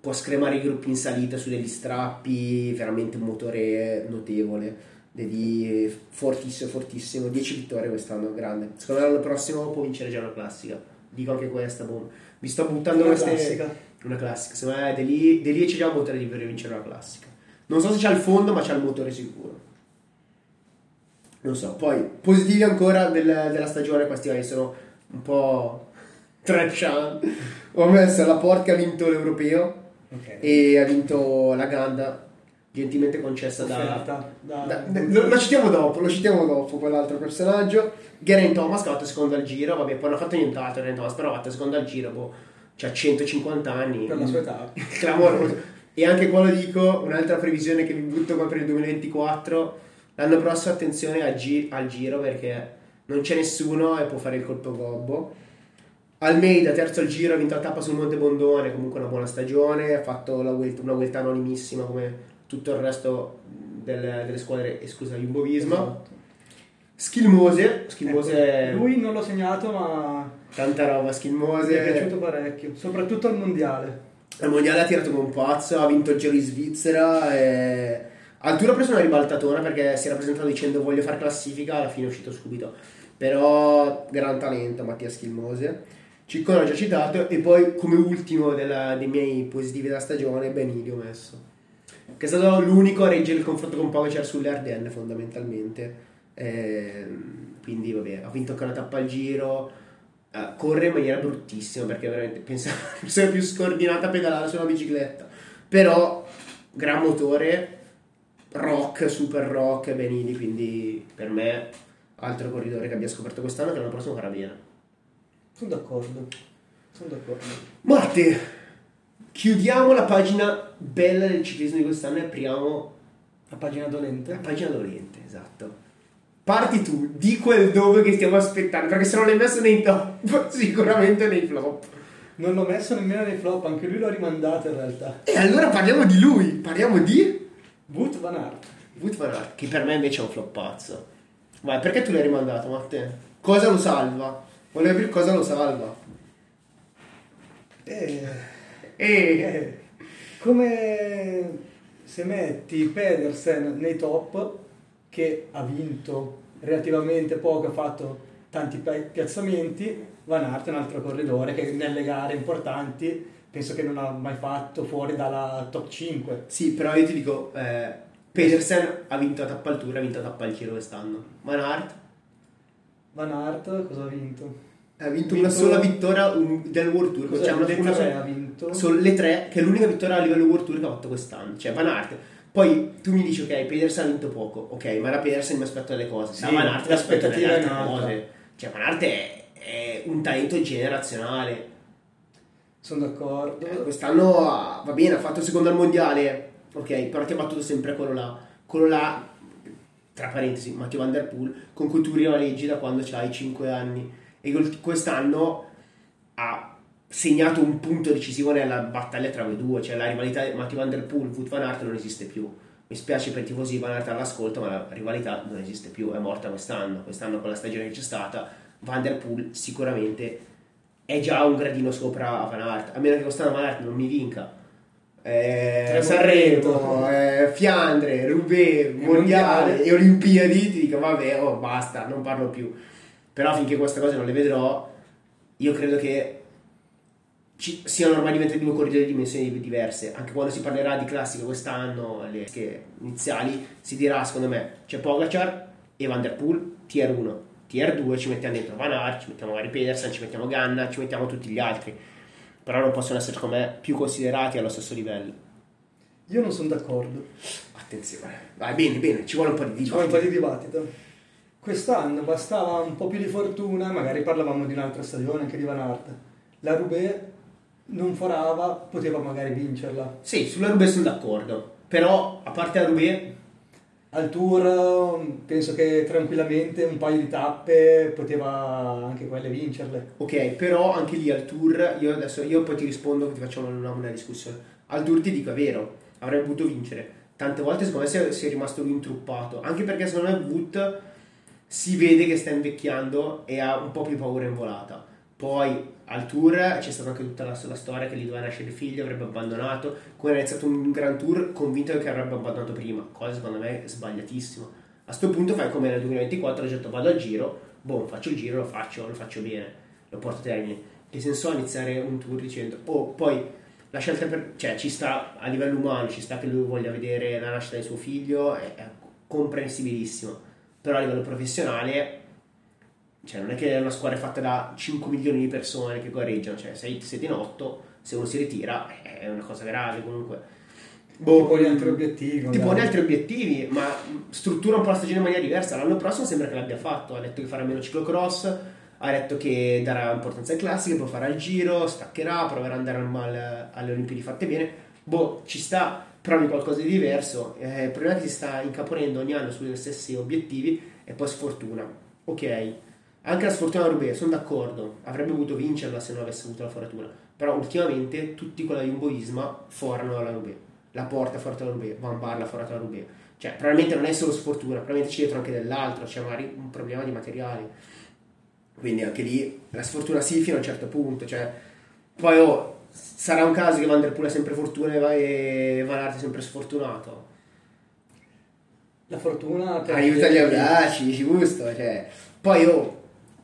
può scremare i gruppi in salita su degli strappi, veramente un motore notevole. Dedi fortissimo, fortissimo. 10 vittorie quest'anno, grande. Secondo me l'anno prossimo può vincere già una classica. Dico anche questa, boh. Vi sto buttando
Una
queste.
classica.
Una classica. Secondo me De Lee c'è già un motore di vincere una classica. Non so se c'ha il fondo, ma c'ha il motore sicuro. Non so. Poi, positivi ancora del- della stagione, questi magari sono un po' trashant. Ho messo la Port che ha vinto l'europeo
Ok.
e ha vinto la Ganda, gentilmente concessa da,
da-
da- da- lo, lo citiamo dopo, lo citiamo dopo quell'altro personaggio. Geraint Thomas che ha fatto secondo al giro, vabbè, poi non ha fatto nient'altro Geraint Thomas, però ha fatto secondo al giro, boh, c'ha 150 anni.
per la sua età. (laughs)
Clamoroso. E anche qua lo dico, un'altra previsione che vi butto qua per il 2024, l'anno prossimo attenzione al, gi- al giro perché non c'è nessuno e può fare il colpo gobbo. Almeida, terzo al giro, ha vinto la tappa sul Monte Bondone, comunque una buona stagione, ha fatto vuelta- una vuelta anonimissima come tutto il resto del- delle squadre esclusa Jumbo Visma.
Esatto.
Schilmose, Schilmose,
Ecco, lui non l'ho segnato, ma
tanta roba,
mi è
Schilmose.
piaciuto parecchio, soprattutto al mondiale.
Al mondiale ha tirato come un pazzo, ha vinto il Giro di Svizzera e... Al Tour ha preso una ribaltatona perché si era presentato dicendo voglio fare classifica, alla fine è uscito subito. Però gran talento Mattia Schilmose. Ciccone ho già citato e poi come ultimo della- dei miei positivi della stagione Benini ho messo. Che è stato l'unico a reggere il confronto con Pogacar sulle Ardenne fondamentalmente. Ehm, quindi vabbè, ha vinto anche una tappa al giro, eh, corre in maniera bruttissima perché veramente pensavo sia (laughs) più scordinata a pedalare su una bicicletta. Però gran motore, rock, super rock, Benini, quindi per me altro corridore che abbia scoperto quest'anno che l'anno prossimo farà bene.
Sono d'accordo. Sono d'accordo.
Matti, chiudiamo la pagina bella del ciclismo di quest'anno e apriamo
La pagina dolente.
la pagina dolente, esatto. Parti tu, di quel dove che stiamo aspettando, perché se non l'hai messo nei top, (laughs) sicuramente nei flop.
Non l'ho messo nemmeno nei flop, anche lui l'ho rimandato in realtà.
E allora parliamo di lui, parliamo di
Wout van Aert.
Wout van Aert, che per me invece è un flop pazzo. Vai, perché tu l'hai rimandato, Matteo? Cosa lo salva? Volevo capire cosa lo salva.
Eh,
E
eh, come se metti Pedersen nei top, che ha vinto relativamente poco, ha fatto tanti pi- piazzamenti, Van Aert è un altro corridore che nelle gare importanti penso che non ha mai fatto fuori dalla top 5.
sì, però io ti dico, eh, Pedersen ha vinto la tappa al Tour, ha vinto la tappa al Giro quest'anno. Van Aert
Van Aert cosa ha vinto?
Ha vinto,
Vinto-
una sola vittoria un- del World Tour. Cioè una- una
tre
sola-
ha vinto?
Sono le tre, che è l'unica vittoria a livello World Tour che ha fatto quest'anno, cioè Van Aert. Poi tu mi dici, ok, Pedersen ha vinto poco, ok, ma da Pedersen mi aspetto delle cose.
Sì,
da Van Aert mi aspetto delle altre cose. Cioè, Van Aert è, è un talento generazionale.
Sono d'accordo.
Eh, quest'anno ha- va bene, ha fatto il secondo al mondiale, ok, però ti ha battuto sempre quello là. Quello là, tra parentesi, Matteo Van Der Poel, con cui tu rivaleggi da quando hai 5 anni. E quest'anno ha segnato un punto decisivo nella battaglia tra voi due, cioè la rivalità di Matteo Van Der Poel, Wout Van Aert non esiste più. Mi spiace per i tifosi di Van Aert all'ascolto, ma la rivalità non esiste più, è morta quest'anno. Quest'anno con la stagione che c'è stata, Van Der Poel sicuramente è già un gradino sopra Van Aert, a meno che quest'anno Van Aert non mi vinca. Eh, Sanremo,
mondiali.
eh, Fiandre, Roubaix, Mondiale
Mondiale.
e Olimpiadi, ti dico vabbè, oh, basta, non parlo più. Però finché queste cose non le vedrò, io credo che ci siano ormai diventati due corridori di dimensioni diverse. Anche quando si parlerà di classiche quest'anno, le che iniziali, si dirà secondo me c'è Pogacar e Van Der Poel, tier 1. Tier 2 ci mettiamo dentro Van Aert, ci mettiamo magari Pedersen, ci mettiamo Ganna, ci mettiamo tutti gli altri. Però non possono essere secondo me più considerati allo stesso livello.
Io non sono d'accordo.
Attenzione. Vai, bene, bene, ci vuole un po' di
Ci vuole un po'
dibattito.
di dibattito. Quest'anno bastava un po' più di fortuna, magari parlavamo di un'altra stagione anche di Van Aert. La Roubaix non forava, poteva magari vincerla.
Sì, sulla Roubaix sono d'accordo. Però, a parte la Roubaix,
Al Tour penso che tranquillamente un paio di tappe poteva anche quelle vincerle.
Ok, però anche lì al tour, io adesso io poi ti rispondo che ti facciamo una, una discussione. Al tour ti dico è vero, avrebbe potuto vincere. Tante volte secondo me si è, si è rimasto lui intruppato, anche perché secondo me Wood si vede che sta invecchiando e ha un po' più paura in volata. Poi al tour c'è stata anche tutta la, la storia che gli doveva nascere il figlio, avrebbe abbandonato, come è iniziato un gran tour convinto che avrebbe abbandonato prima, cosa secondo me sbagliatissima. A sto punto fai come nel 2024, ho detto vado al giro, boh, faccio il giro, lo faccio, lo faccio bene, lo porto a termine. Che senso ha iniziare un tour dicendo, oh, poi la scelta per, cioè ci sta a livello umano, ci sta che lui voglia vedere la nascita di suo figlio, è, è comprensibilissimo, però a livello professionale, cioè non è che è una squadra fatta da 5 milioni di persone che gareggiano, cioè sei, siete in 8, se uno si ritira è una cosa grave comunque. Boh,
Ti poni altri obiettivi,
Ti poni altri obiettivi, ma struttura un po' la stagione in maniera diversa. L'anno prossimo sembra che l'abbia fatto. Ha detto che farà meno ciclocross, ha detto che darà importanza ai classiche, poi farà il giro, staccherà, proverà ad andare al- al- alle Olimpiadi fatte bene. Boh, ci sta, provi qualcosa di diverso. Eh, il problema è che si sta incaponendo ogni anno sugli stessi obiettivi e poi sfortuna. Ok, anche la sfortuna Roubaix, sono d'accordo, avrebbe dovuto vincerla se non avesse avuto la foratura. Però ultimamente tutti con la Jumbo forano la Roubaix. la porta fuori dalla Rubé, Van Barla fuori dalla Rubé. Cioè, probabilmente non è solo sfortuna, probabilmente c'è dietro anche dell'altro, c'è magari un problema di materiali. Quindi anche lì la sfortuna sì fino a un certo punto, cioè, poi oh, sarà un caso che Van Der Poel ha sempre fortuna e Van Aert è sempre sfortunato.
La fortuna per
Aiuta gli audaci, giusto, cioè. Poi oh,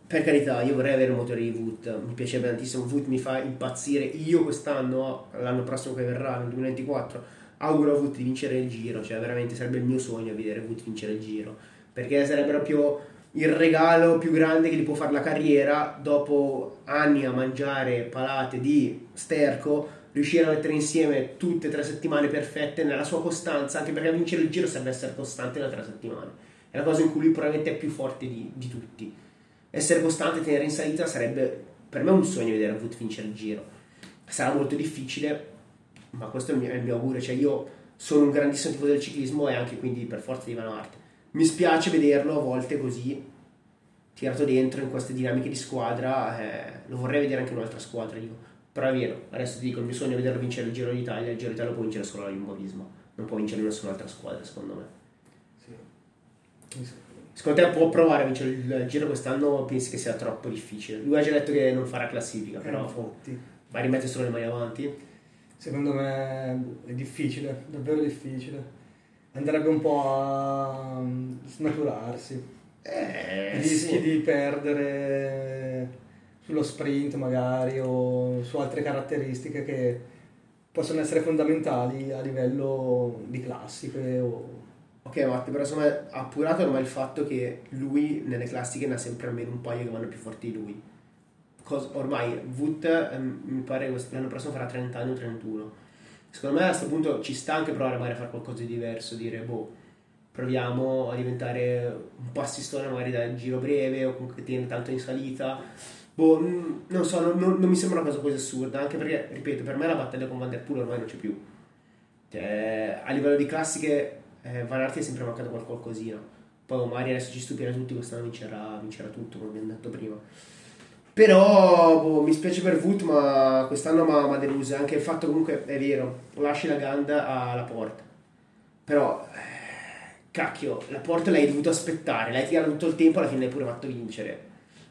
per carità, io vorrei avere il motore di Wood, mi piacerebbe tantissimo, Wood mi fa impazzire, io quest'anno, l'anno prossimo che verrà, nel 2024, auguro a Wood di vincere il giro, cioè veramente sarebbe il mio sogno vedere Wood vincere il giro, perché sarebbe proprio il regalo più grande che gli può fare la carriera dopo anni a mangiare palate di sterco, riuscire a mettere insieme tutte e tre settimane perfette nella sua costanza, anche perché vincere il giro serve essere costante nelle tre settimane, è la cosa in cui lui probabilmente è più forte di, di tutti essere costante e tenere in salita sarebbe per me un sogno vedere Wood vincere il giro. Sarà molto difficile, ma questo è il mio, è il mio augurio. Cioè, io sono un grandissimo tipo del ciclismo e anche quindi per forza di Van Aert. Mi spiace vederlo a volte così tirato dentro in queste dinamiche di squadra. Eh, lo vorrei vedere anche in un'altra squadra. Dico. Però è vero, adesso ti dico: il mio sogno è vederlo vincere il Giro d'Italia. Il Giro d'Italia lo può vincere solo la Jumbo Visma, non può vincere nessun'altra squadra, secondo me.
Sì.
Secondo te può provare a vincere il giro quest'anno? Pensi che sia troppo difficile? Lui ha già detto che non farà classifica, però
Infatti.
va a rimettere solo le mani avanti.
Secondo me è difficile, davvero difficile. Andrebbe un po' a snaturarsi.
Eh,
Rischi
sì.
di perdere sullo sprint magari o su altre caratteristiche che possono essere fondamentali a livello di classiche o
Ok, Matte, però insomma ha appurato ormai il fatto che lui nelle classiche ne ha sempre almeno un paio che vanno più forti di lui. Cos- ormai Wood ehm, mi pare l'anno prossimo farà 30 anni o 31. Secondo me a questo punto ci sta anche provare magari a fare qualcosa di diverso, dire boh, proviamo a diventare un po' assistone magari da giro breve o comunque tiene tanto in salita. Boh, mm, non so, non, non- non mi sembra una cosa così assurda, anche perché, ripeto, per me la battaglia con Van Der Poel ormai non c'è più. Cioè, a livello di classiche eh, Van Aert è sempre mancato qual- qualcosina. Poi Omari adesso ci stupirà tutti, quest'anno vincerà, vincerà tutto, come abbiamo detto prima. Però boh, mi spiace per Wood, ma quest'anno mi ha deluso. Anche il fatto comunque è vero, lasci la Ganda alla porta. Però, eh, cacchio, la porta l'hai dovuto aspettare, l'hai tirato tutto il tempo, alla fine l'hai pure fatto vincere.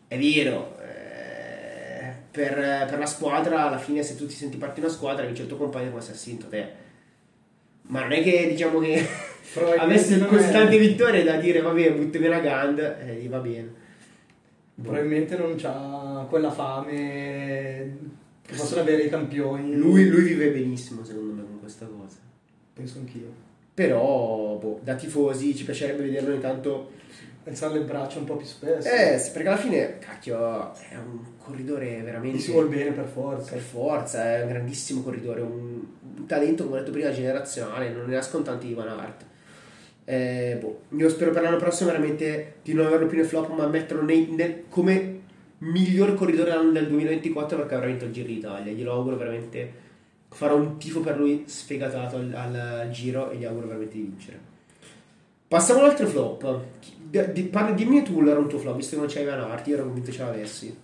È vero, eh, per, per la squadra, alla fine se tu ti senti parte di una squadra, vince il tuo compagno come se ha vinto te. Ma non è che diciamo che
Probabilmente
avessi
non
così
è-
tante vittorie da dire vabbè butti via la Gand e eh, va bene.
Probabilmente non c'ha quella fame che possono avere i campioni.
Lui, lui vive benissimo secondo me con questa cosa.
penso anch'io.
Però boh, da tifosi ci piacerebbe vederlo ogni tanto.
Alzare le braccia un po' più spesso.
Eh, perché alla fine, cacchio, è un corridore veramente.
Si vuol bene per forza.
Per forza, è un grandissimo corridore, un, un talento, come ho detto prima, generazionale, non ne nascono tanti di Van Aert. Eh, boh, io spero per l'anno prossimo veramente di non averlo più nel flop, ma metterlo nei- nel- come miglior corridore del 2024 perché avrà vinto il Giro d'Italia. Glielo auguro veramente, farò un tifo per lui sfegatato al, al Giro e gli auguro veramente di vincere. Passiamo all'altro flop. Di- di- dimmi tu allora un tuo flop, visto che non c'hai Van Aert, io ero convinto ce l'avessi.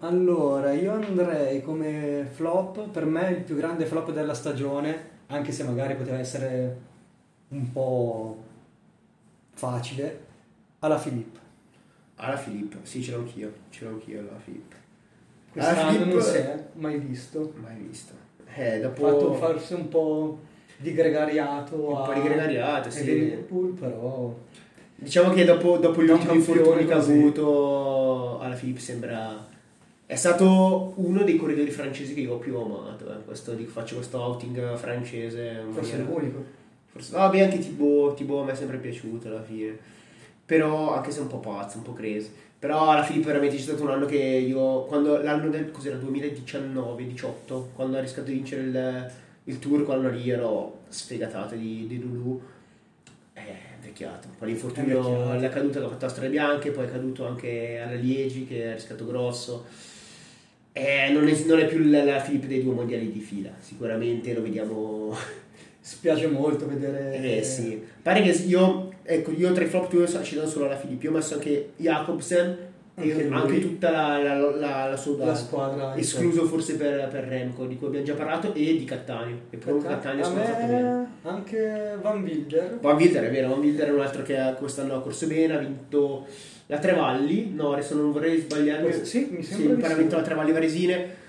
Allora, io andrei come flop, per me il più grande flop della stagione, anche se magari poteva essere un po' facile, alla Filippo.
Alla Filippo, sì, ce l'ho anch'io, ce l'ho anch'io alla Filippo.
Quest'anno
Filippo-
non si è mai visto.
Mai visto. Eh, dopo
fatto forse un po' di gregariato
Un
a
po' di gregariato, sì.
Liverpool, però
Diciamo che dopo, dopo gli ultimi infortuni che ha avuto, alla Filippo sembra... È stato uno dei corridori francesi che io ho più amato. eh. Questo, dico, faccio questo outing francese.
forse
maniera-
l'unico.
Forse, vabbè, anche Thibaut a me è sempre piaciuto alla fine. Però, anche se è un po' pazzo, un po' crazy. Però alla fine veramente c'è stato un anno che io, quando l'anno del, cos'era, 2019-18, quando ha rischiato di vincere il, il tour, quando lì ero sfegatato di, di Lulu, è invecchiato. Poi l'infortunio, la caduta che ha fatto a Strade Bianche, poi è caduto anche alla Liegi, che ha rischiato grosso. Eh, non, è, non è più la, la Filippo dei due mondiali di fila, sicuramente lo vediamo
Spiace molto vedere
eh sì, pare che io, ecco, io tra i flop 2 ci do solo alla Filippi, io ho messo anche Jacobsen e
Anche lui.
anche tutta la, la, la, la.
La squadra
escluso forse per, per Remco di cui abbiamo già parlato e di Cattaneo. E comunque Cattaneo. Sono fatto bene.
anche Van Wilder.
Van Wilder è vero Van Wilder è un altro che quest'anno ha corso bene ha vinto la Trevalli. No adesso non vorrei sbagliarmi
Sì, mi
sì,
sembra
poi ha
sì.
vinto la Trevalli Varesine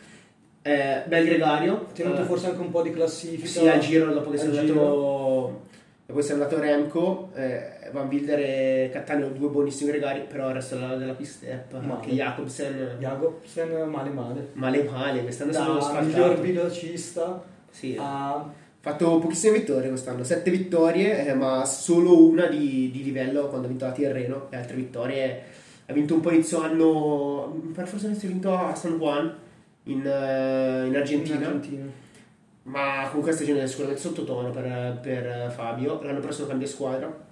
eh, bel gregario
Ha tenuto
Eh,
forse anche un po' di classifica.
sì al giro dopo che si è andato dopo è andato Remco eh, Van Wilder e Cattaneo due buonissimi gregari però il resto della, della pista step
Male.
anche Jacobsen
Jacobsen male male.
male male quest'anno sono
Da miglior
sfaltato
velocista
sì,
a
fatto pochissime vittorie quest'anno, sette vittorie, eh, ma solo una di, di livello quando ha vinto la Tirreno, le altre vittorie. Ha vinto un po' inizio anno, pare forse avesse vinto a San Juan in, eh, in Argentina,
in Argentina.
ma comunque stagione è sicuramente sottotono per, per Fabio, l'anno prossimo cambia squadra,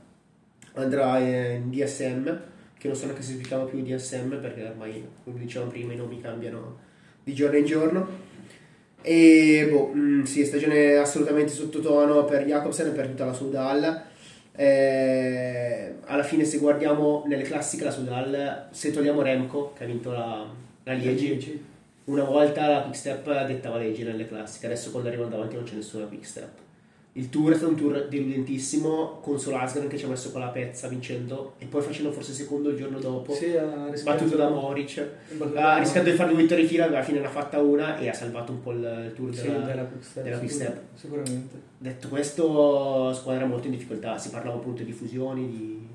andrà in DSM, che non so neanche se si chiama più DSM perché ormai, come dicevamo prima, i nomi cambiano di giorno in giorno. E boh, mm, sì, stagione assolutamente sottotono per Jacobsen e per tutta la Sudal. Eh, alla fine, se guardiamo nelle classiche la Sudal, se togliamo Remco che ha vinto la, la Liegi, una volta la Quick Step dettava legge nelle classiche, adesso quando arrivano davanti non c'è nessuna Quick Step. Il tour è stato un tour deludentissimo con solo Asgren che ci ha messo con la pezza vincendo e poi facendo forse secondo il giorno dopo.
Sì,
Battuto da Moric, ha rischiato di fare due vittorie fila, alla fine ne ha fatta una e ha salvato un po' il, tour
Sì,
della,
della Quick Step,
della Quick
sicur-
Step.
Sicuramente.
Detto questo, squadra molto in difficoltà. Si parlava appunto di fusioni, di,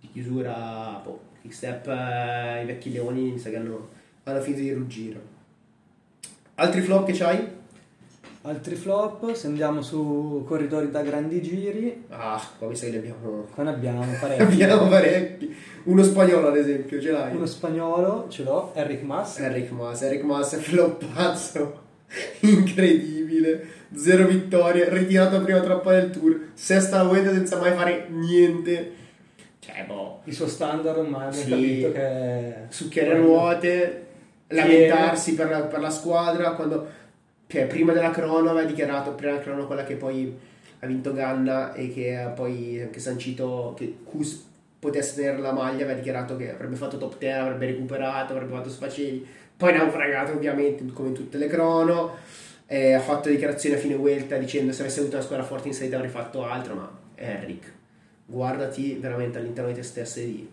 di chiusura. Boh, Quick Step, eh, i vecchi leoni mi sa che hanno, hanno finito di ruggire. Altri flop che c'hai?
Altri flop, se andiamo su corridori da grandi giri,
Ah, qua mi sa che ne abbiamo,
qua ne abbiamo (laughs) parecchi.
abbiamo parecchi. Uno spagnolo, ad esempio, ce l'hai?
Uno spagnolo ce l'ho, Enric Mas.
Eric Mas, Eric Mas è (laughs) floppazzo incredibile, zero vittorie, ritirato prima troppo del tour, sesta la vuelta senza mai fare niente. Cioè, boh,
Il suo standard ormai abbiamo
Sì.
capito che
succhiare ruote, lamentarsi per la, per la squadra quando cioè, prima della crono aveva dichiarato, prima della crono quella che poi ha vinto Ganna e che ha poi anche sancito che Kus potesse tenere la maglia, aveva dichiarato che avrebbe fatto top 10, avrebbe recuperato, avrebbe fatto sfaceli, poi naufragato ovviamente come in tutte le crono, eh, ha fatto dichiarazioni a fine Vuelta dicendo se avessi avuto una squadra forte in salita avrei fatto altro, ma Eric, guardati veramente all'interno di te stesso e di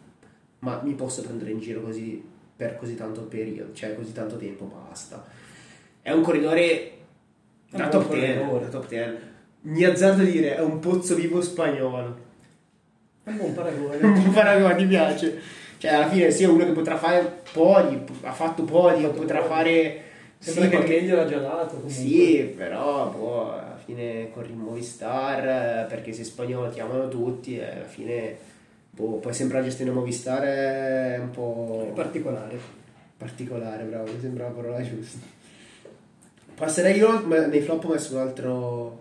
ma mi posso prendere in giro così per così tanto periodo, cioè così tanto tempo, basta. È un corridore da top
buon
10,
corridore.
da top 10. Mi azzardo a dire, è un pozzo vivo spagnolo.
È un buon paragone. (laughs)
Un buon paragone, mi piace. Cioè, alla fine sia uno che potrà fare podi, ha fatto podi, potrà
podi.
fare...
Sembra
sì,
che
qualche-
meglio l'ha già dato comunque.
Sì, però boh, alla fine corri in Movistar eh, perché sei spagnolo ti amano tutti e alla fine boh, poi sempre la gestione Movistar è un po'
È particolare.
particolare, bravo, mi sembra la parola giusta. Passerei io ma nei flop ho messo un altro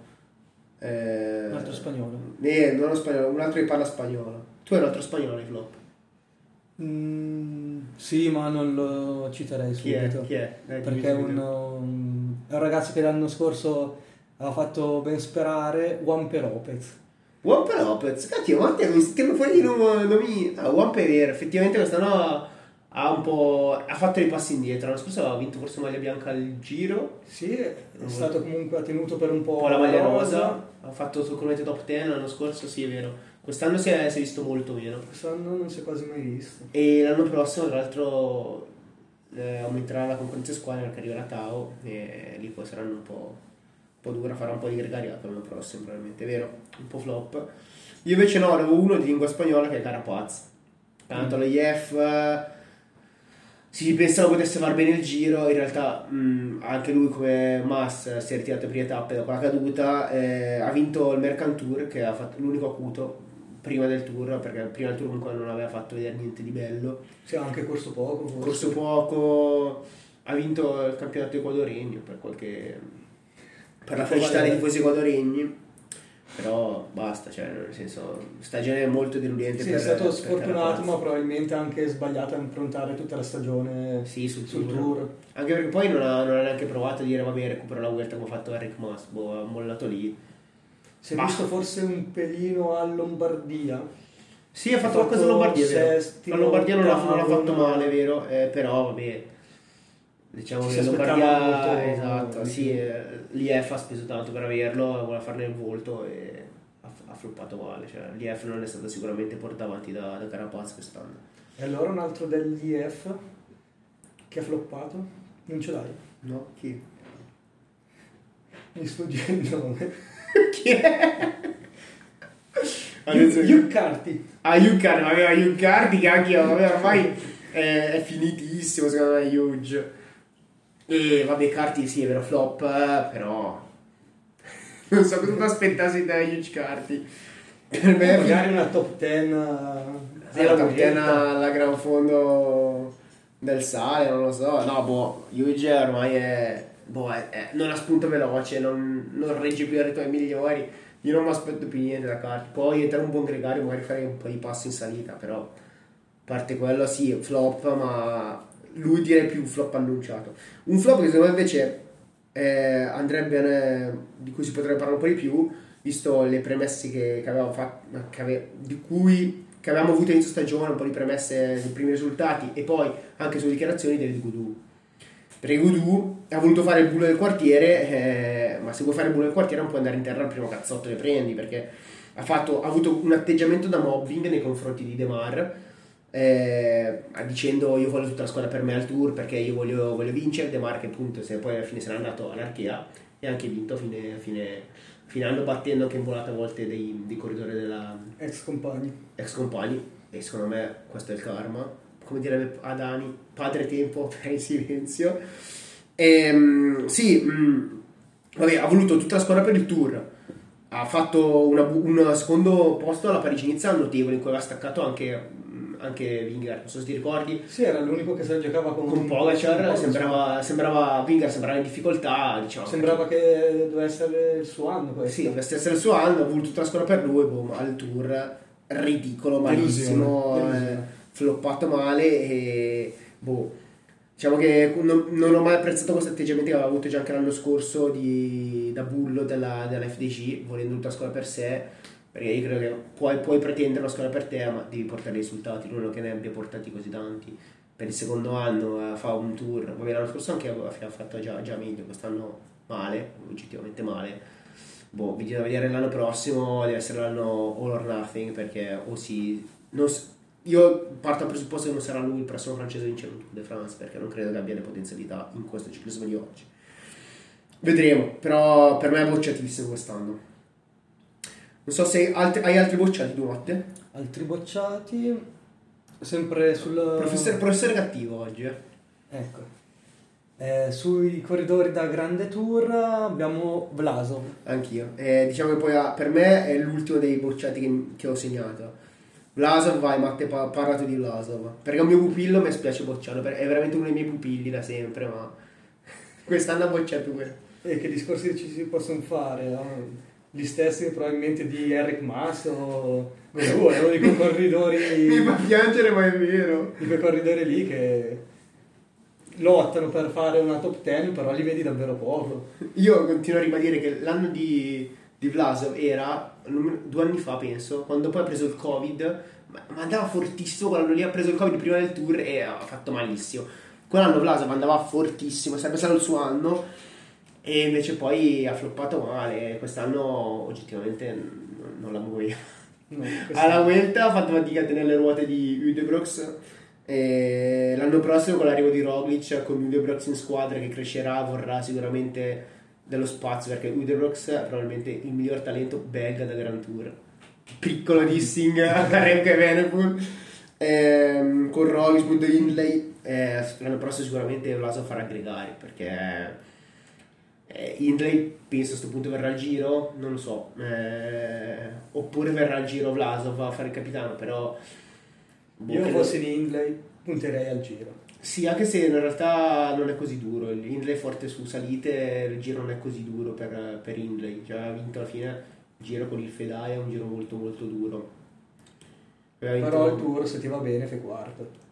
eh,
Un altro spagnolo.
eh, non uno spagnolo, un altro che parla spagnolo. Tu hai un altro spagnolo nei flop.
Mm, sì, ma non lo citerei
Chi è?
subito.
Chi è? Dai, dimmi
Perché è un,
subito.
è un ragazzo che l'anno scorso aveva fatto ben sperare, Juanpe Lopez.
Juanpe Lopez, cacchio, te mi tirano fuori i nom- nomi. Ah, Juanpe è vero, effettivamente quest'anno ha un po'. ha fatto dei passi indietro. L'anno scorso aveva vinto forse maglia bianca al giro,
Sì, è stato comunque ha tenuto per un po',
un po' la maglia rosa. Ha fatto sicuramente top 10 l'anno scorso, sì, è vero. Quest'anno si è, si è visto molto meno.
Quest'anno non si è quasi mai visto.
E l'anno prossimo, tra l'altro, eh, aumenterà la concorrenza squadra perché arriverà Tao e lì poi saranno un po', po' dura, farà un po' di gregariato l'anno prossimo, probabilmente, vero? Un po' flop. Io invece no, avevo uno di lingua spagnola che è Carapaz. Tanto lo IF si pensava potesse far bene il giro, in realtà mh, anche lui come Mas si è ritirato per tappe dopo la caduta, eh, ha vinto il Mercantour che ha fatto l'unico acuto prima del tour, perché prima del tour comunque non aveva fatto vedere niente di bello.
Sì, anche corso poco. forse.
Corso poco, ha vinto il campionato equadoregno per qualche per la felicità dei tifosi equadoregni. Però basta, cioè nel senso, stagione molto deludente
Sì,
per
è stato sfortunato, ma probabilmente anche sbagliato a improntare tutta la stagione
Sì, sul,
sul
tour.
tour.
Anche perché poi non ha, non ha neanche provato a dire vabbè recupero la vuelta come ha fatto Eric Mas, boh, ha mollato lì.
Si è
Bah.
visto forse un pelino a Lombardia.
Sì, ha fatto
Ha
qualcosa
fatto
in Lombardia,
settimo,
La Lombardia non l'ha, non l'ha fatto male, vero? Eh, però, vabbè, diciamo
Ci
che Lombardia,
molto
esatto, sì, eh, l'IF ha speso tanto per averlo, voleva farne il volto e ha, ha floppato male, cioè l'IF non è stato sicuramente portato avanti da, da Carapaz quest'anno.
E allora un altro dell'IF che ha floppato? Non ce l'hai?
No? Chi?
Mi sfugge il nome. (laughs)
Chi è?
Carty.
Ah, Yuccar, aveva Yuccardi, cacchio, vabbè, ormai è, è finitissimo secondo me Huge. E vabbè, Carti sì, è vero, flop, eh, però... (laughs) Non so cosa aspettassi da Huge Carti. Per me è
Magari una top 10
sì, la capitana alla gran fondo del sale, non lo so. No, boh, Huge ormai è... Boh, è- è- non ha spunto veloce, non, non regge più i ritmi migliori. Io non mi aspetto più niente da Carti. Poi entrare un buon gregario, magari fare un po' di passi in salita, però... A parte quello, sì, flop, ma lui direi più flop annunciato. Un flop che secondo me invece eh, andrebbe, eh, di cui si potrebbe parlare un po' di più, visto le premesse che, che avevamo fatto, che ave- di cui che avevamo avuto inizio stagione, un po' di premesse dei primi risultati e poi anche sulle dichiarazioni del Gudu. Perché Gudu ha voluto fare il bullo del quartiere, eh, ma se vuoi fare il bullo del quartiere non puoi andare in terra al primo cazzotto che prendi, perché ha, fatto- ha avuto un atteggiamento da mobbing nei confronti di De Mar, eh, dicendo io voglio tutta la squadra per me al tour perché io voglio, voglio vincere, De Mar che appunto se poi alla fine se n'è andato all'Archea e ha anche vinto a fine, fine, fine anno battendo anche in volata a volte dei, dei corridori della,
Ex compagni.
ex compagni. E secondo me questo è il karma. Come direbbe Adani padre tempo (laughs) per il silenzio Ehm, sì mm, vabbè, ha voluto tutta la squadra per il tour. Ha fatto una un secondo posto alla Parigi-Nizza notevole in cui aveva staccato anche, anche Vingar non so se ti ricordi
Sì, era l'unico che se la giocava con,
con Pogacar
con
sembrava, sembrava Vingar sembrava in difficoltà diciamo
Sembrava che doveva essere il suo anno questo.
sì, dovesse essere il suo anno, ha voluto squadra per lui, boh, ma al tour ridicolo, malissimo,
Delusione,
eh, floppato male e boh. Diciamo che non, non ho mai apprezzato questo atteggiamento che aveva avuto già anche l'anno scorso di, da bullo della, della FDG, volendo tutta la squadra per sé, perché io credo che puoi, puoi pretendere una squadra per te, ma devi portare risultati, lui non che ne abbia portati così tanti. Per il secondo anno eh, fa un tour, vabbè l'anno scorso anche aveva fatto già, già meglio, quest'anno male, oggettivamente male boh, bisogna vedere l'anno prossimo, deve essere l'anno all or nothing perché o si... non io parto dal presupposto che non sarà lui il prossimo francese a vincere un Tour de France perché non credo che abbia le potenzialità in questo ciclismo di oggi. Vedremo, però per me è bocciatissimo quest'anno. Non so se altri- hai altri bocciati tu, Matte?
Altri bocciati, sempre sul...
Professore, professore cattivo oggi, eh.
Ecco. Eh, sui corridori da grande tour abbiamo Vlasov.
Anch'io. Eh, diciamo che poi per me è l'ultimo dei bocciati che, che ho segnato. Vlasov, vai Matte, pa- parlato di Vlasov. Perché è un mio pupillo, mi spiace bocciarlo, è veramente uno dei miei pupilli da sempre, ma (laughs) quest'anno ha bocciato quello.
E che discorsi ci si possono fare? no? Gli stessi probabilmente di Eric Mas o (laughs) Gosù, è uno di quei corridori, (laughs)
Mi fa piangere, ma è vero.
di quei corridori lì che lottano per fare una top 10, però li vedi davvero poco.
Io continuo a ribadire che l'anno di, di Vlasov era due anni fa, penso, quando poi ha preso il Covid, ma, ma andava fortissimo, quell'anno lì ha preso il Covid prima del tour e ha fatto malissimo. Quell'anno Vlasov andava fortissimo, sarebbe stato il suo anno e invece poi ha floppato male. Quest'anno oggettivamente non, la muoveva.
No,
Alla Vuelta ha fatto fatica a tenere le ruote di Udebrox e l'anno prossimo con l'arrivo di Roglic con Udebrox in squadra che crescerà vorrà sicuramente dello spazio perché Udebrox è probabilmente il miglior talento belga da Grand Tour piccolo dissing a (laughs) Remco e Venepool Ehm, con Roglic, punto Hindley eh, l'anno prossimo sicuramente Vlasov farà aggregare perché eh, Hindley penso a questo punto verrà al giro, non lo so, eh, oppure verrà al giro Vlasov a fare il capitano, però... boh,
Io fossi di Hindley punterei al giro.
Sì, anche se in realtà non è così duro, il Hindley è forte su salite, il giro non è così duro per, per Hindley, cioè ha vinto alla fine il giro con il Fedai, è un giro molto molto duro.
Però il tour se ti va bene fai quarto.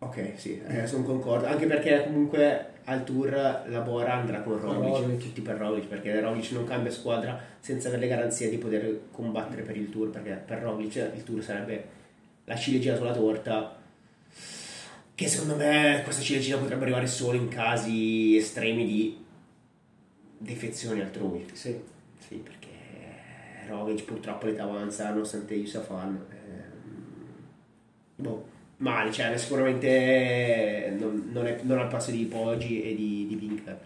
Ok, sì, eh, sono concordo. Anche perché comunque al tour la Bora andrà con Roglic,
Roglic.
tutti per Roglic, perché Roglic non cambia squadra senza avere le garanzie di poter combattere per il tour, perché per Roglic il tour sarebbe la ciliegina sulla torta che secondo me questa ciliegina potrebbe arrivare solo in casi estremi di defezioni altrui.
Sì.
Sì, perché Roglic purtroppo l'età avanza nonostante Yusufan ehm, boh, male, cioè sicuramente non, non, è, non ha il passo di Poggi e di, di Vinker.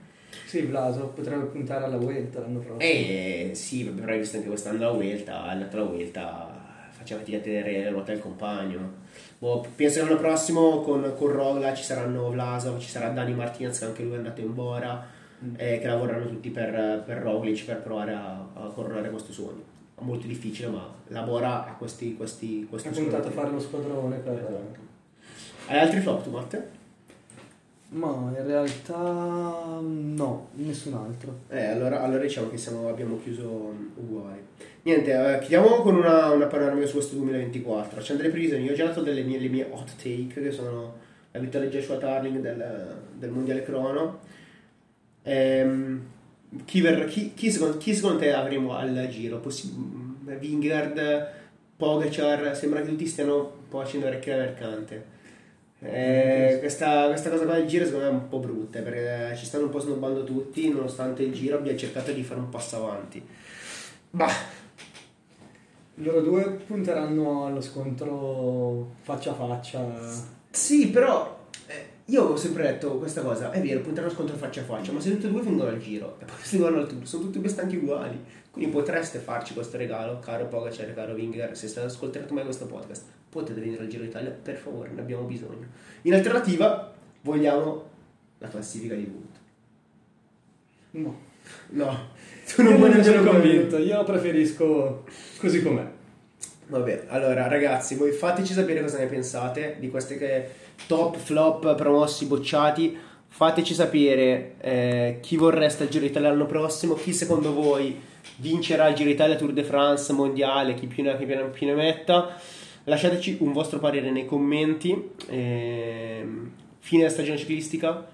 Sì, Vlaso potrebbe puntare alla Vuelta l'anno prossimo.
Eh sì, però hai visto anche quest'anno la Vuelta, all'altra la Vuelta faceva fatica a tenere la ruota del compagno. Boh, penso che l'anno prossimo con, con Rogla ci saranno Vlasov, ci sarà Dani Martinez che anche lui è andato in Bora, mm. eh, che lavoreranno tutti per, per Roglic per provare a, a coronare questo sogno. Molto difficile, ma la Bora ha questi, questi, questi
Ha puntato a fare lo squadrone per...
Esatto. Hai altri flop tu, Matte?
Ma in realtà no, nessun altro.
Eh, allora, allora diciamo che siamo, abbiamo chiuso uguali. Niente, eh, chiudiamo con una, una panoramica su questo 2024. C'è delle previsioni, io ho già dato delle mie, le mie hot take, che sono la vittoria di Joshua Tarling del, del Mondiale Crono. Ehm, chi, ver, chi, chi, secondo, chi, secondo, te avremo al giro? Possi- Vingard, Pogacar, sembra che tutti stiano un po' facendo orecchie da mercante. Eh, questa, questa, cosa qua del giro secondo me è un po' brutta perché ci stanno un po' snobbando tutti nonostante il giro abbia cercato di fare un passo avanti. Bah.
Loro due punteranno allo scontro faccia a faccia.
Sì, però io ho sempre detto questa cosa, è vero, punteranno allo scontro faccia a faccia, ma se tutti e due vengono al giro e poi (laughs) si vanno al tour, sono tutti due stanchi uguali. Quindi potreste farci questo regalo, caro Pogacar, caro Winger, se state ascoltando mai questo podcast potete venire al Giro d'Italia, per favore, ne abbiamo bisogno. In alternativa, vogliamo la classifica di punti.
No.
No, (laughs)
tu non vuoi sono convinto, io preferisco così com'è.
Vabbè, allora ragazzi, voi fateci sapere cosa ne pensate di queste che top flop promossi bocciati. Fateci sapere eh, chi vorreste al Giro d'Italia l'anno prossimo, chi secondo voi vincerà il Giro d'Italia Tour de France mondiale, chi più ne, chi più ne metta. Lasciateci un vostro parere nei commenti. Ehm, fine della stagione ciclistica.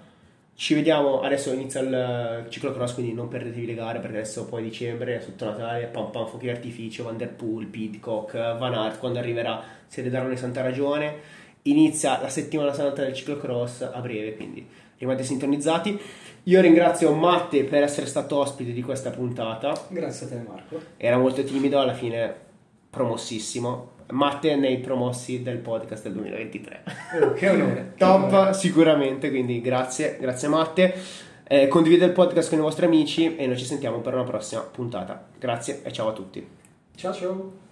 Ci vediamo, adesso inizia il ciclocross, quindi non perdetevi le gare perché adesso poi dicembre, sotto Natale, pam pam fuochi d'artificio, Van Der Poel, Pidcock, Van Aert, quando arriverà siete daranno santa ragione. Inizia la settimana santa del ciclocross a breve, quindi rimanete sintonizzati. Io ringrazio Matte per essere stato ospite di questa puntata.
Grazie a te Marco.
Era molto timido, alla fine promossissimo Matte nei promossi del podcast del 2023.
Oh, che onore. (laughs)
Top, che onore. sicuramente, quindi grazie, grazie Matte. Eh, condividete il podcast con i vostri amici e noi ci sentiamo per una prossima puntata. Grazie e ciao a tutti.
Ciao ciao.